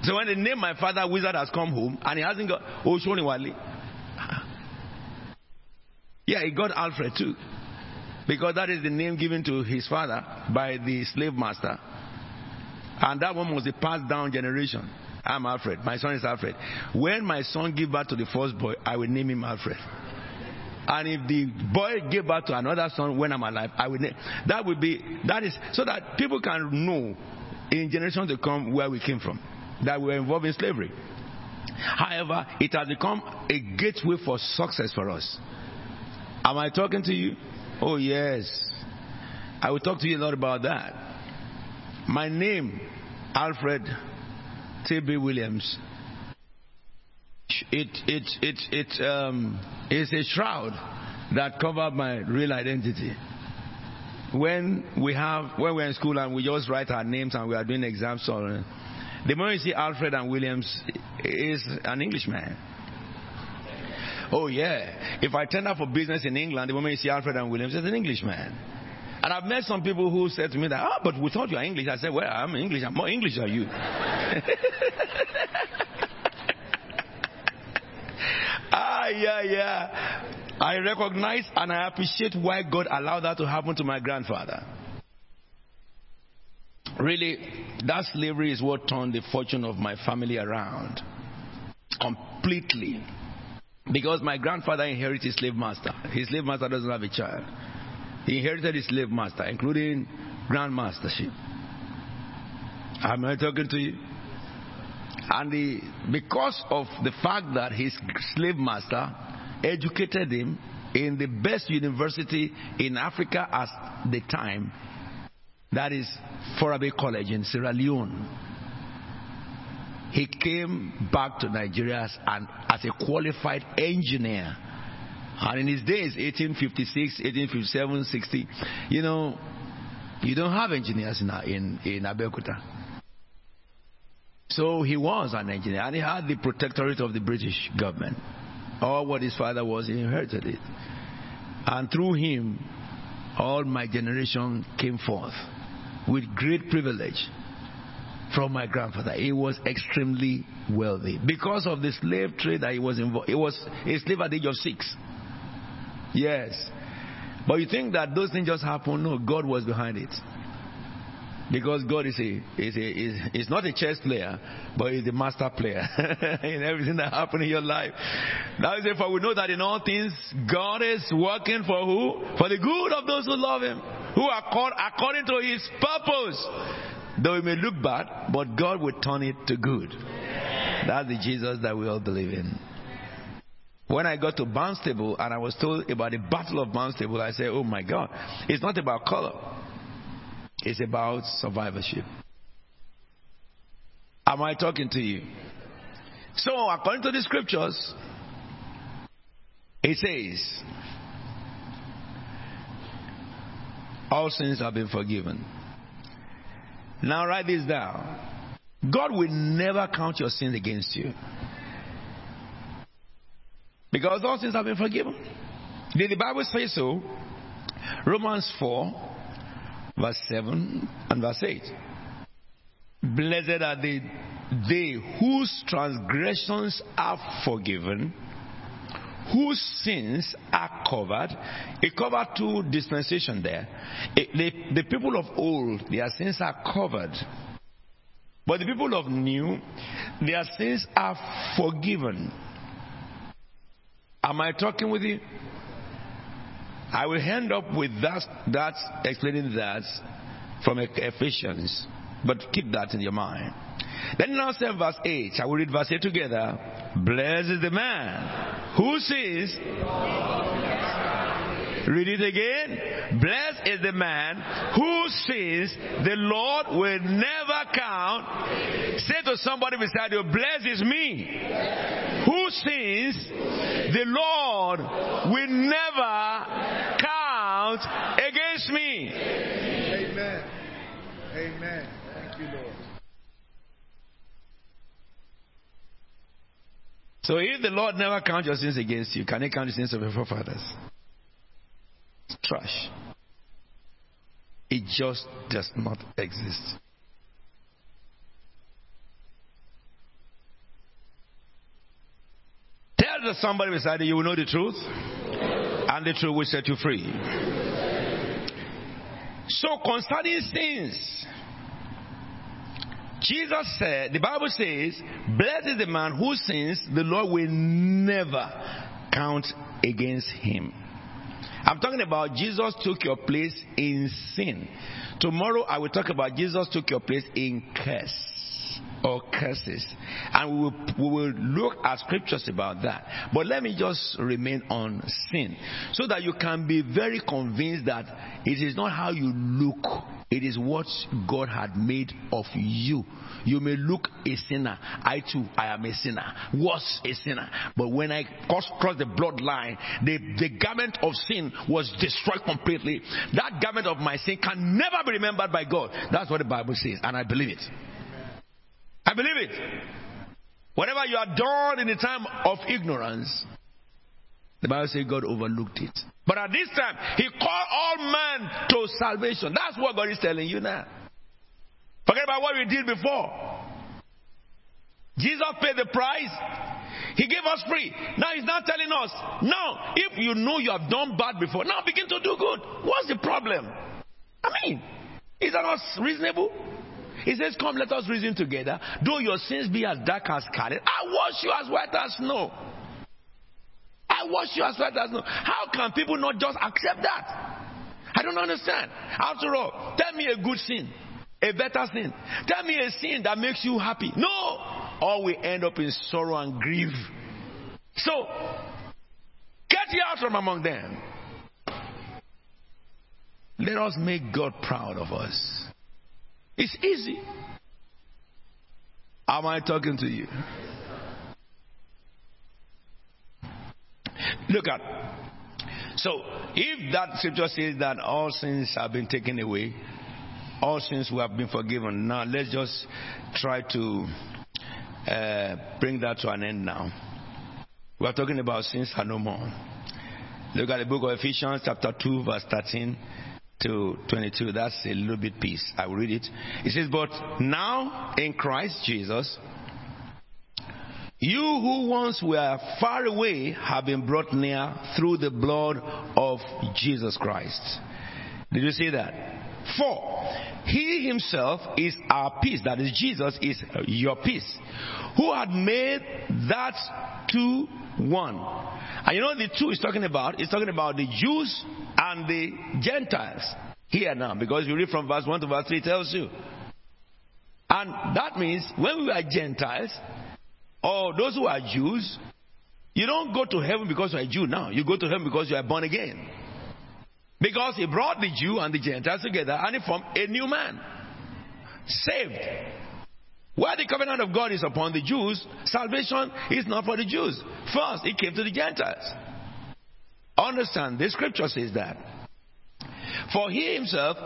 So when they name my father, wizard has come home and he hasn't got oh, Oshoni Wali. Yeah, he got Alfred too. Because that is the name given to his father by the slave master. And that one was a passed down generation. I'm Alfred. My son is Alfred. When my son give birth to the first boy, I will name him Alfred. And if the boy gave birth to another son when I'm alive, I will name. That would be that is so that people can know in generations to come where we came from, that we were involved in slavery. However, it has become a gateway for success for us. Am I talking to you? Oh, yes. I will talk to you a lot about that. My name, Alfred T.B. Williams, it, it, it, it um, is a shroud that covered my real identity. When we have, when we're in school and we just write our names and we are doing exams, the moment you see Alfred and Williams, is an Englishman. Oh, yeah. If I turn up for business in England, the moment you see Alfred and Williams, it's an Englishman. And I've met some people who said to me that, ah, but we thought you are English. I said, well, I'm English. I'm more English than you. ah, yeah, yeah. I recognize and I appreciate why God allowed that to happen to my grandfather. Really, that slavery is what turned the fortune of my family around. Completely. Because my grandfather inherited his slave master. His slave master doesn't have a child. He inherited his slave master, including grandmastership. Am I talking to you? And the, because of the fact that his slave master educated him in the best university in Africa at the time, that is Fourah Bay College in Sierra Leone he came back to Nigeria as, an, as a qualified engineer. And in his days, 1856, 1857, 60, you know, you don't have engineers in, in, in Abeokuta. So he was an engineer and he had the protectorate of the British government. All what his father was, he inherited it. And through him, all my generation came forth with great privilege from my grandfather. He was extremely wealthy because of the slave trade that he was involved. He was a slave at the age of six. Yes. But you think that those things just happened? No, God was behind it. Because God is a is a is, is not a chess player, but he's the master player in everything that happened in your life. Now is therefore we know that in all things God is working for who? For the good of those who love him, who are called according to his purpose. Though it may look bad, but God will turn it to good. That's the Jesus that we all believe in. When I got to Barnstable and I was told about the Battle of Barnstable, I said, Oh my God, it's not about color. It's about survivorship. Am I talking to you? So, according to the scriptures, it says, All sins have been forgiven. Now, write this down. God will never count your sins against you. Because all sins have been forgiven. Did the Bible say so? Romans 4 verse 7 and verse 8. Blessed are they, they whose transgressions are forgiven, whose sins are covered. It covered two dispensation there. It, the, the people of old, their sins are covered. But the people of new, their sins are forgiven. Am I talking with you? I will end up with that, that explaining that from Ephesians. But keep that in your mind. Then now say verse 8. I will read verse 8 together. Blessed is the man who says, Read it again. Blessed is the man who says the Lord will never count. Say to somebody beside you, blessed is me. Who says the Lord will never count against me. Amen. Amen. Thank you, Lord. So if the Lord never counts your sins against you, can he count the sins of your forefathers? It's trash. It just does not exist. Tell somebody beside you, you will know the truth, and the truth will set you free. So, concerning sins, Jesus said, the Bible says, Blessed is the man who sins, the Lord will never count against him. I'm talking about Jesus took your place in sin. Tomorrow I will talk about Jesus took your place in curse or curses. And we will, we will look at scriptures about that. But let me just remain on sin so that you can be very convinced that it is not how you look, it is what God had made of you. You may look a sinner. I too, I am a sinner. Was a sinner. But when I crossed cross the bloodline, the, the garment of sin was destroyed completely. That garment of my sin can never be remembered by God. That's what the Bible says, and I believe it. I believe it. Whatever you are done in the time of ignorance, the Bible says God overlooked it. But at this time, He called all men to salvation. That's what God is telling you now. Forget about what we did before. Jesus paid the price. He gave us free. Now he's not telling us, now, if you know you have done bad before, now begin to do good. What's the problem? I mean, is that not reasonable? He says, Come, let us reason together. Though your sins be as dark as scarlet, I wash you as white as snow. I wash you as white as snow. How can people not just accept that? I don't understand. After all, tell me a good sin, a better sin. Tell me a sin that makes you happy. No! Or we end up in sorrow and grief. So, get you out from among them. Let us make God proud of us. It's easy. Am I talking to you? Look at. So, if that scripture says that all sins have been taken away, all sins we have been forgiven. Now let's just try to uh, bring that to an end now. We are talking about sins are no more. Look at the book of Ephesians, chapter 2, verse 13 to 22. That's a little bit piece. I will read it. It says, But now in Christ Jesus, you who once were far away have been brought near through the blood of Jesus Christ. Did you see that? For he himself is our peace. That is, Jesus is your peace. Who had made that two one. And you know the two is talking about? It's talking about the Jews and the Gentiles. Here now, because you read from verse 1 to verse 3 tells you. And that means when we are Gentiles, or those who are Jews, you don't go to heaven because you are a Jew now. You go to heaven because you are born again. Because he brought the Jew and the Gentiles together and he formed a new man. Saved. Where the covenant of God is upon the Jews, salvation is not for the Jews. First, it came to the Gentiles. Understand, the scripture says that. For he himself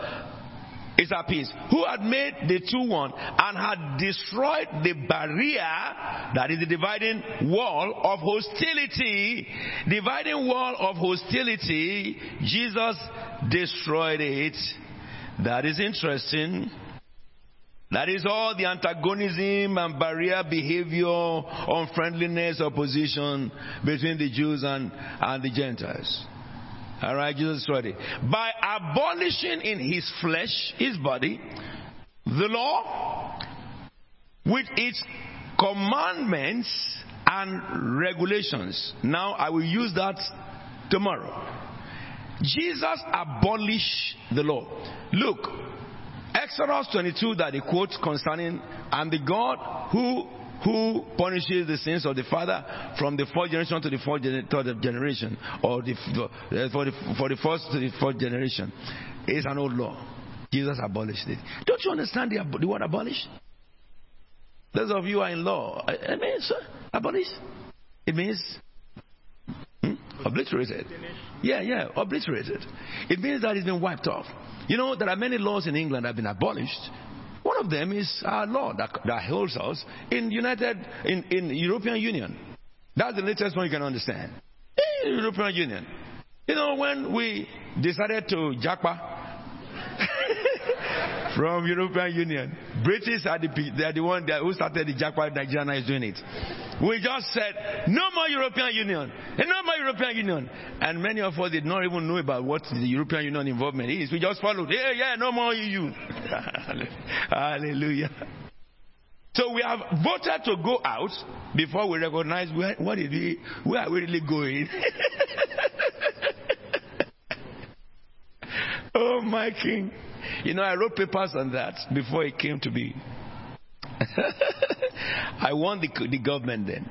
is at peace, who had made the two one and had destroyed the barrier, that is the dividing wall of hostility. Dividing wall of hostility, Jesus destroyed it. That is interesting. That is all the antagonism and barrier behavior, unfriendliness, opposition between the Jews and, and the Gentiles. All right, Jesus destroyed it. By abolishing in his flesh, his body, the law with its commandments and regulations. Now, I will use that tomorrow. Jesus abolished the law. Look, Exodus 22 that he quotes concerning, I'm the God who who punishes the sins of the father from the fourth generation to the fourth third generation, or the, for, the, for the first to the fourth generation. It's an old law. Jesus abolished it. Don't you understand the, the word abolish? Those of you are in law. It means uh, abolish. It means hmm? obliterated. Yeah, yeah, obliterated. It means that it's been wiped off. You know, there are many laws in England that have been abolished. One of them is our law that, that holds us in United in, in European Union. That's the latest one you can understand. In European Union. You know, when we decided to japa from European Union. British are the, they are the one that, who started the jackpot. Nigeria is doing it. We just said, no more European Union. And no more European Union. And many of us did not even know about what the European Union involvement is. We just followed. Yeah, yeah, no more EU. Hallelujah. So we have voted to go out before we recognize where, what is we, where are we really going. oh my King. You know, I wrote papers on that before it came to be. I won the, the government then.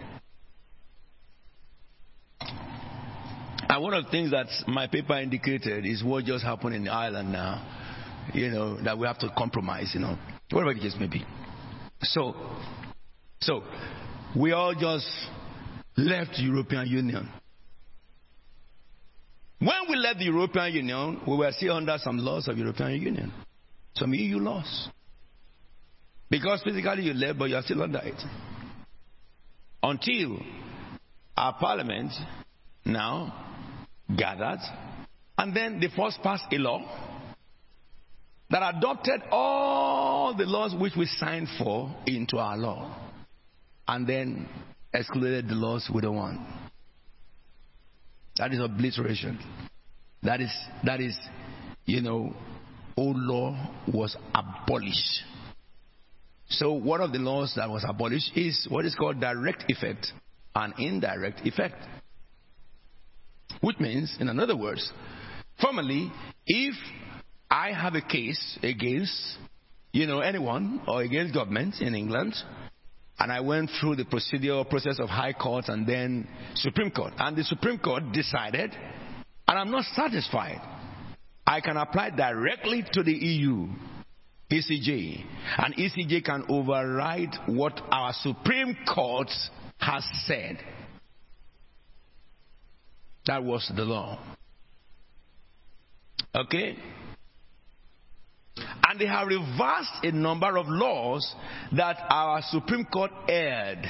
And one of the things that my paper indicated is what just happened in Ireland now. You know, that we have to compromise, you know, whatever the case may be. So, so, we all just left European Union. When we left the European Union, we were still under some laws of European Union, some EU laws. Because physically you left, but you are still under it. Until our parliament now gathered, and then they first passed a law that adopted all the laws which we signed for into our law, and then excluded the laws we don't want. That is obliteration. That is, that is, you know, old law was abolished. So one of the laws that was abolished is what is called direct effect and indirect effect. Which means, in other words, formally, if I have a case against, you know, anyone or against government in England, and I went through the procedural process of High Court and then Supreme Court. And the Supreme Court decided, and I'm not satisfied, I can apply directly to the EU, ECJ. And ECJ can override what our Supreme Court has said. That was the law. Okay? And they have reversed a number of laws that our Supreme Court aired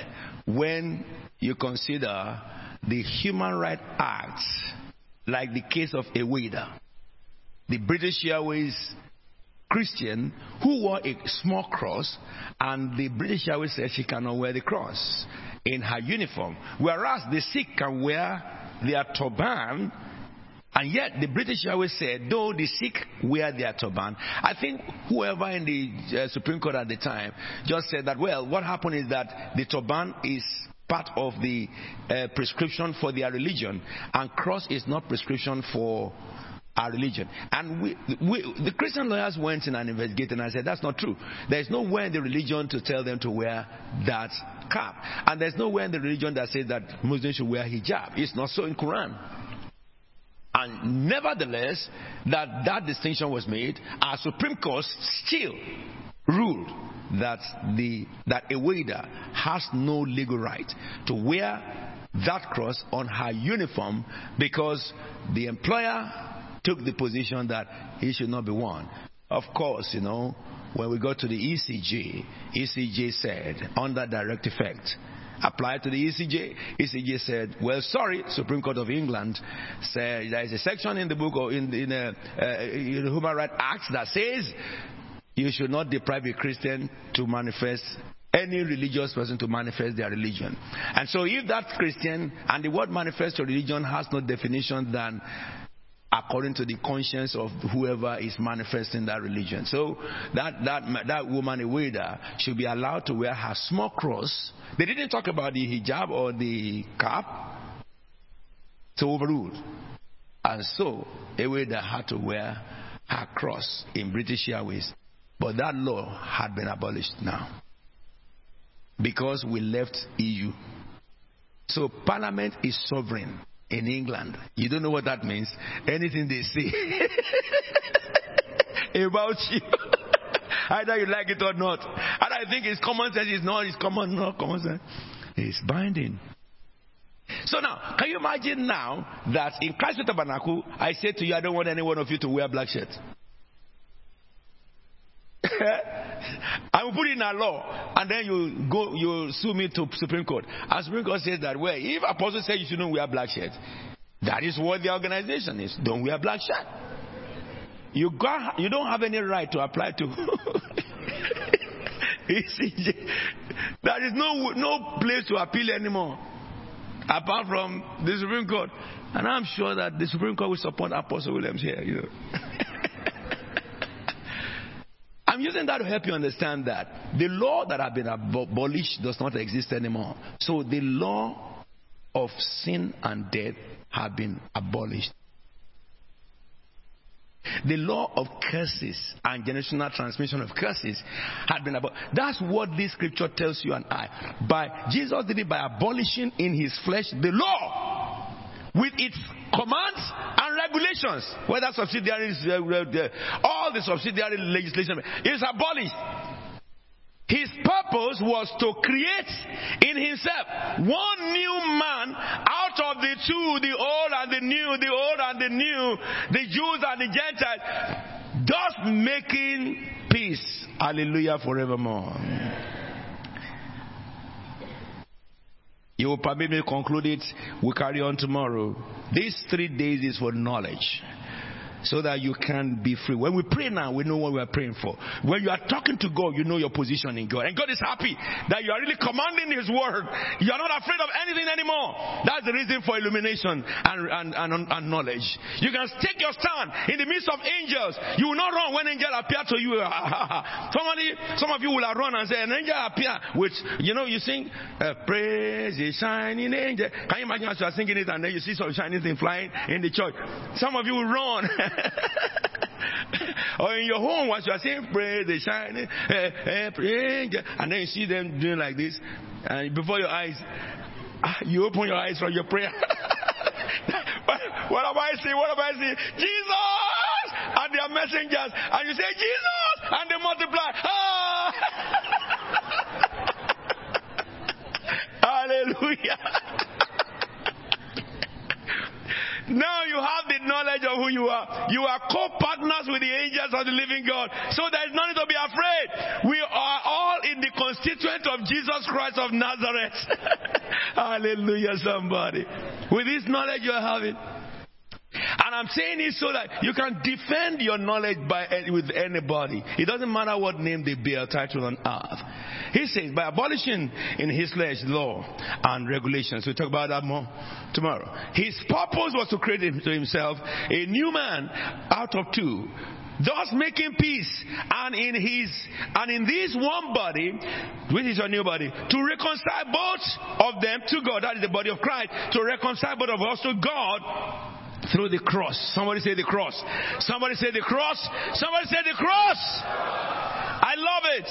when you consider the Human Rights Acts, like the case of Eweida, the British Airways Christian who wore a small cross, and the British Airways said she cannot wear the cross in her uniform. Whereas the Sikh can wear their turban and yet the British always said, though the Sikh wear their turban, I think whoever in the uh, Supreme Court at the time just said that, well, what happened is that the turban is part of the uh, prescription for their religion, and cross is not prescription for our religion. And we, we, the Christian lawyers went in and investigated and I said, that's not true. There's nowhere in the religion to tell them to wear that cap. And there's nowhere in the religion that says that Muslims should wear hijab. It's not so in Quran. And nevertheless, that that distinction was made, our Supreme Court still ruled that the that a Eweida has no legal right to wear that cross on her uniform because the employer took the position that he should not be worn. Of course, you know, when we got to the ECJ, ECJ said, under direct effect, applied to the ECJ. ECJ said, well, sorry, Supreme Court of England said there is a section in the book or in, in, a, uh, in the Human Rights Act that says you should not deprive a Christian to manifest any religious person to manifest their religion. And so if that Christian and the word manifest your religion has no definition than according to the conscience of whoever is manifesting that religion. So that that that woman Eweida should be allowed to wear her small cross. They didn't talk about the hijab or the cap. To overrule. And so Eweida had to wear her cross in British Airways. But that law had been abolished now. Because we left EU. So Parliament is sovereign in England. You don't know what that means. Anything they say about you, either you like it or not. And I think it's common sense. It's not. It's common. Not common sense. It's binding. So now, can you imagine now that in Christ Tabernacle, I said to you, I don't want any one of you to wear black shirt. I will put in a law, and then you go, you sue me to Supreme Court. And Supreme Court says that, well, if apostle says you shouldn't wear black shirt, that is what the organization is. Don't wear black shirt. You got, you don't have any right to apply to. there is no no place to appeal anymore, apart from the Supreme Court. And I'm sure that the Supreme Court will support Apostle Williams here. You know. I'm using that to help you understand that the law that had been abolished does not exist anymore. So the law of sin and death have been abolished. The law of curses and generational transmission of curses had been abolished. That's what this scripture tells you and I. By Jesus did it by abolishing in his flesh the law with its commands and regulations, whether subsidiary, uh, all the subsidiary legislation is abolished. His purpose was to create in himself one new man out of the two, the old and the new, the old and the new, the Jews and the Gentiles, thus making peace. Hallelujah forevermore. You will probably conclude it. We carry on tomorrow. These three days is for knowledge so that you can be free. When we pray now, we know what we are praying for. When you are talking to God, you know your position in God. And God is happy that you are really commanding His word. You are not afraid of anything anymore. That's the reason for illumination and, and, and, and knowledge. You can take your stand in the midst of angels. You will not run when angel appear to you. Somebody, some of you will run and say, an angel appear with, you know, you sing, uh, praise the shining angel. Can you imagine as you are singing it and then you see some shining thing flying in the church? Some of you will run. or in your home, once you are saying pray, they shine, eh, eh, pray, and then you see them doing like this, and before your eyes, ah, you open your eyes from your prayer. what am I saying? What am I saying? Jesus! And their messengers, and you say Jesus, and they multiply. Ah! Hallelujah. Now you have the knowledge of who you are. You are co-partners with the angels of the living God. So there is nothing to be afraid. We are all in the constituent of Jesus Christ of Nazareth. Hallelujah, somebody. With this knowledge you are having. And I'm saying it so that you can defend your knowledge by eh, with anybody. It doesn't matter what name they bear title on earth. He says by abolishing in his flesh law and regulations. We'll talk about that more tomorrow. His purpose was to create to himself a new man out of two thus making peace and in his and in this one body which is your new body to reconcile both of them to god that is the body of christ to reconcile both of us to god through the cross. Somebody say the cross. Somebody say the cross. Somebody say the cross. I love it.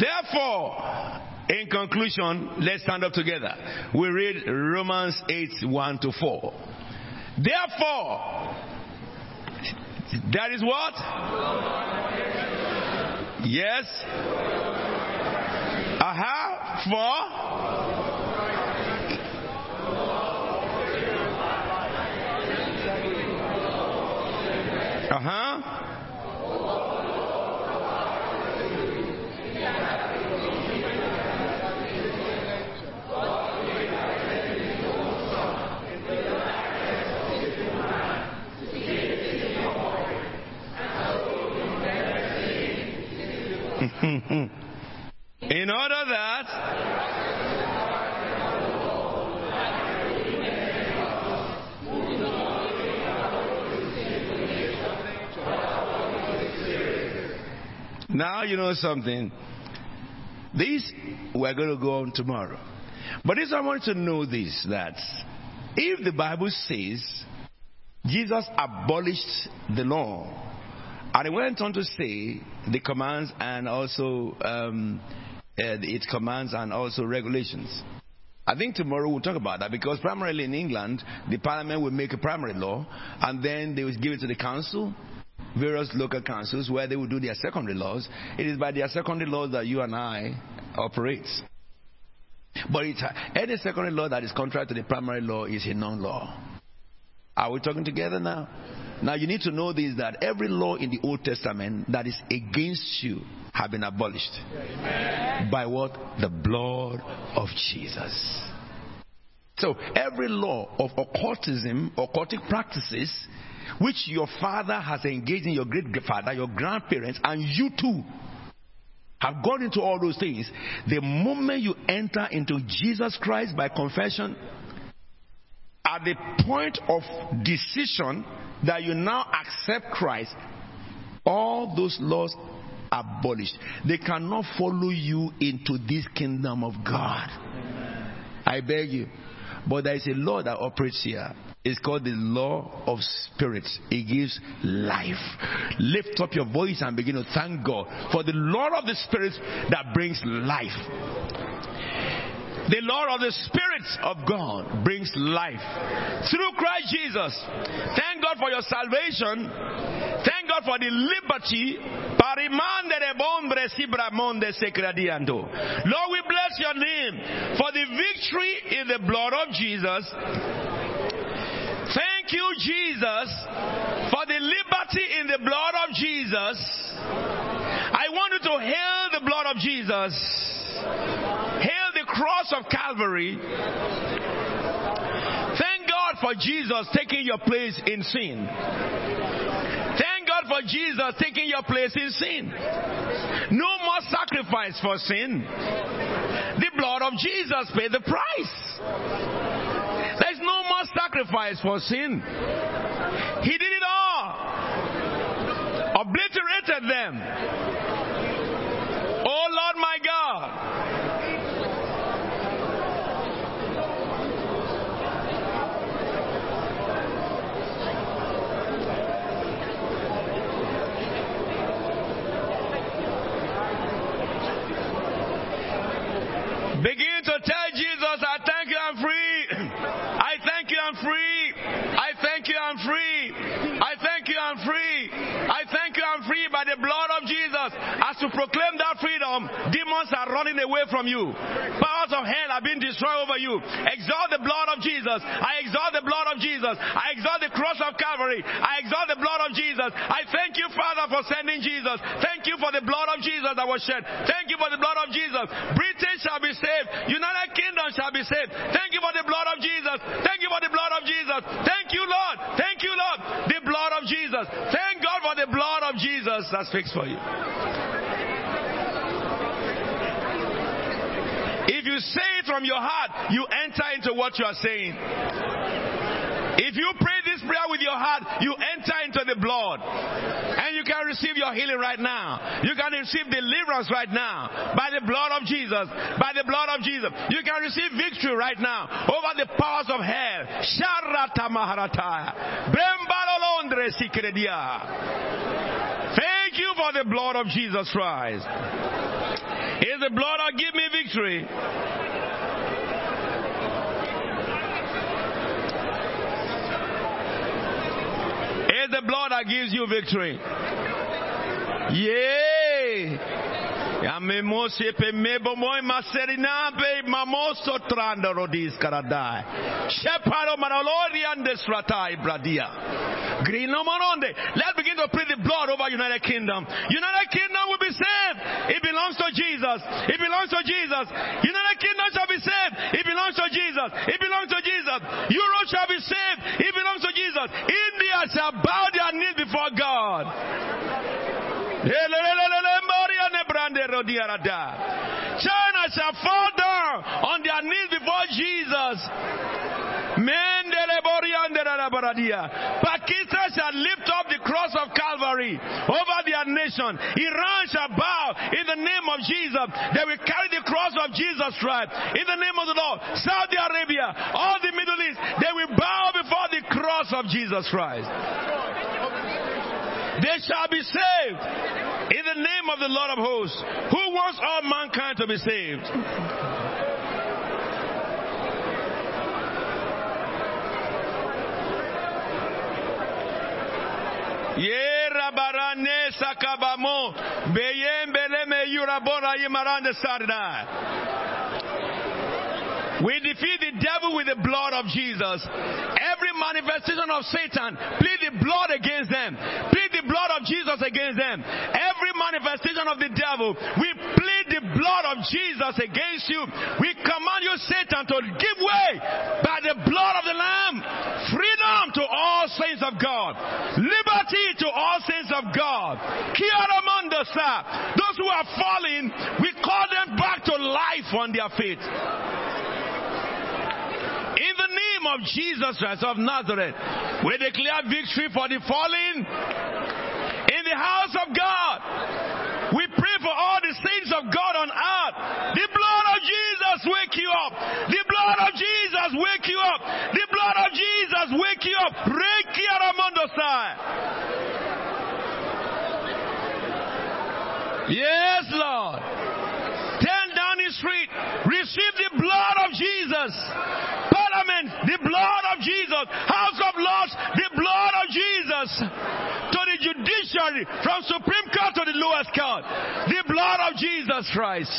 Therefore, in conclusion, let's stand up together. We read Romans 8 1 to 4. Therefore, that is what? Yes. Aha. For Uh huh. In order that Now you know something. This we're going to go on tomorrow. But this I want to know this that if the Bible says Jesus abolished the law, and he went on to say the commands and also um, uh, its commands and also regulations. I think tomorrow we'll talk about that because primarily in England, the parliament will make a primary law and then they will give it to the council various local councils where they will do their secondary laws. It is by their secondary laws that you and I operate. But any secondary law that is contrary to the primary law is a non-law. Are we talking together now? Now you need to know this that every law in the Old Testament that is against you have been abolished. Amen. By what? The blood of Jesus. So every law of occultism, occultic practices which your father has engaged in, your great father, your grandparents, and you too have gone into all those things. The moment you enter into Jesus Christ by confession, at the point of decision that you now accept Christ, all those laws abolished. They cannot follow you into this kingdom of God. I beg you. But there is a law that operates here. It's called the law of spirits. It gives life. Lift up your voice and begin to thank God for the law of the spirits that brings life. The law of the spirits of God brings life through Christ Jesus. Thank God for your salvation. God for the liberty. Lord, we bless your name for the victory in the blood of Jesus Thank you, Jesus, for the liberty in the blood of Jesus. I want you to hail the blood of Jesus. Hail the cross of Calvary. Thank God for Jesus taking your place in sin. Thank for Jesus taking your place in sin. No more sacrifice for sin. The blood of Jesus paid the price There's no more sacrifice for sin. He did it all. Obliterated them. Oh Lord my God. Begin to tell Jesus, I thank you, I'm free. I thank you, I'm free. I thank you, I'm free. I thank you, I'm free. I thank you, I'm free by the blood Jesus. proclaim that freedom, demons are running away from you. Powers of hell are being destroyed over you. Exalt the blood of Jesus. I exalt the blood of Jesus. I exalt the cross of Calvary. I exalt the blood of Jesus. I thank you, Father, for sending Jesus. Thank you for the blood of Jesus that was shed. Thank you for the blood of Jesus. Britain shall be saved. United Kingdom shall be saved. Thank you for the blood of Jesus. Thank you for the blood of Jesus. Thank you, Lord. Thank you, Lord. The blood of Jesus. Thank God for the blood of Jesus that speaks for you. If you say it from your heart, you enter into what you are saying. If you pray this prayer with your heart, you enter into the blood. And you can receive your healing right now. You can receive deliverance right now by the blood of Jesus. By the blood of Jesus. You can receive victory right now over the powers of hell. Sharata Maharataya. Thank you for the blood of Jesus Christ. Is the blood that give me victory? It's the blood that gives you victory. Yay! Yamemose pe mebo moy maserina pe mamoso tranda rodis karadai. Sheparo manalori and desratai bradia. Grino moronde. Let's begin to pray the blood over United Kingdom. United Kingdom will be saved. It belongs to Jesus. It belongs to Jesus. United Kingdom shall be saved. It belongs to Jesus. It belongs to Jesus. Europe shall be saved. It belongs to Jesus. India shall bow their knees before God. China shall fall down on their knees before Jesus. Pakistan shall lift up the cross of Calvary over their nation. Iran shall bow in the name of Jesus. They will carry the cross of Jesus Christ in the name of the Lord. Saudi Arabia, all the Middle East, they will bow before the cross of Jesus Christ. They shall be saved in the name of the Lord of hosts, who wants all mankind to be saved. We defeat the devil with the blood of Jesus. Every manifestation of Satan, plead the blood against them. Plead the blood of Jesus against them. Every manifestation of the devil, we plead the blood of Jesus against you. We command you, Satan, to give way by the blood of the Lamb. Freedom to all saints of God. Liberty to all saints of God. Those who are falling, we call them back to life on their feet. In the name of Jesus Christ of Nazareth, we declare victory for the fallen in the house of God. We pray for all the saints of God on earth. The blood of Jesus wake you up. The blood of Jesus wake you up. The blood of Jesus wake you up. Yes, Lord. Turn down the street. Receive the blood of Jesus. Parliament, the blood of Jesus. House of Lords, the blood of Jesus. To the judiciary, from Supreme Court to the lowest court, the blood of Jesus Christ.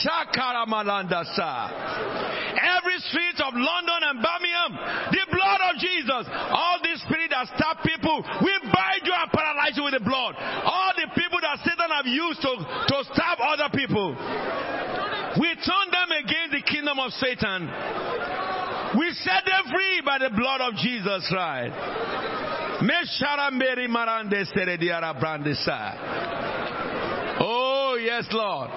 Every street of London and Birmingham, the blood of Jesus. All these spirit that stab people, we bind you and paralyze you with the blood. All the people that Satan have used to, to stab other people, we turn them the kingdom of Satan. We set them free by the blood of Jesus Christ. Oh, yes, Lord.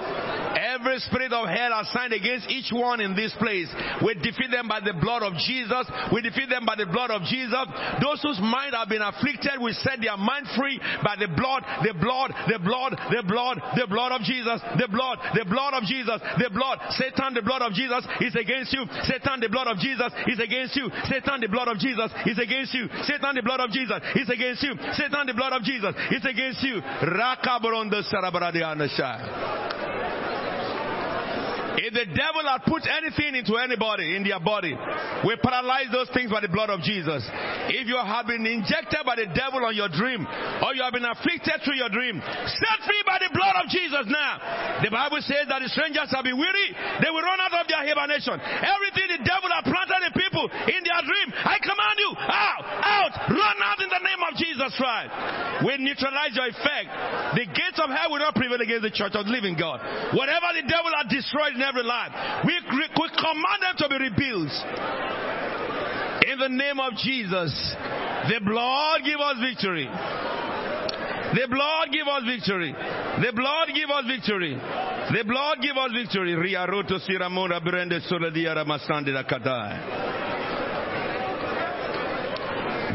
Every spirit of hell assigned against each one in this place, we defeat them by the blood of Jesus. We defeat them by the blood of Jesus. Those whose mind have been afflicted, we set their mind free by the blood, the blood, the blood, the blood, the blood of Jesus, the blood, the blood of Jesus, the blood. Satan, the blood of Jesus is against you. Satan, the blood of Jesus is against you. Satan, the blood of Jesus is against you. Satan, the blood of Jesus is against you. Satan, the blood of Jesus is against you. Rakabaronda sarabaradianashai. The devil had put anything into anybody in their body, we paralyze those things by the blood of Jesus. If you have been injected by the devil on your dream, or you have been afflicted through your dream, set free by the blood of Jesus now. The Bible says that the strangers shall be weary, they will run out of their hibernation. Everything the devil has planted in people in their dream, I command out, run out in the name of Jesus Christ. We neutralize your effect. The gates of hell will not prevail against the church of the living God. Whatever the devil has destroyed in every life, we, we command them to be rebuilt. In the name of Jesus, the blood give us victory. The blood give us victory. The blood give us victory. The blood give us victory. Ria roto siramona brende.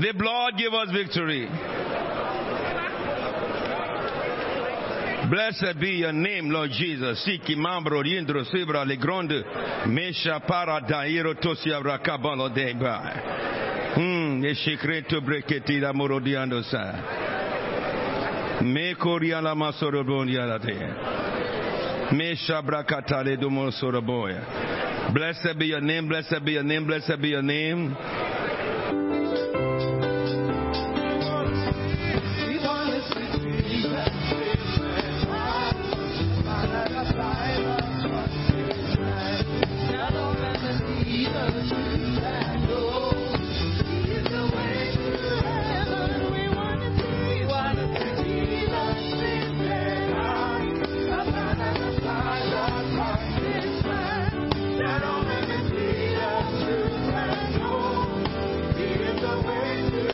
The blood give us victory. Blessed be your name, Lord Jesus. Siki mambro riendro sibra le grande mesha para dairo tosia rakabalo deba. Hmm, e secreto breketi da morodiando sa. Me koria masoro bonia la te. Mesha brakatale domo soroboya. Blessed be your name, blessed be your name, blessed be your name.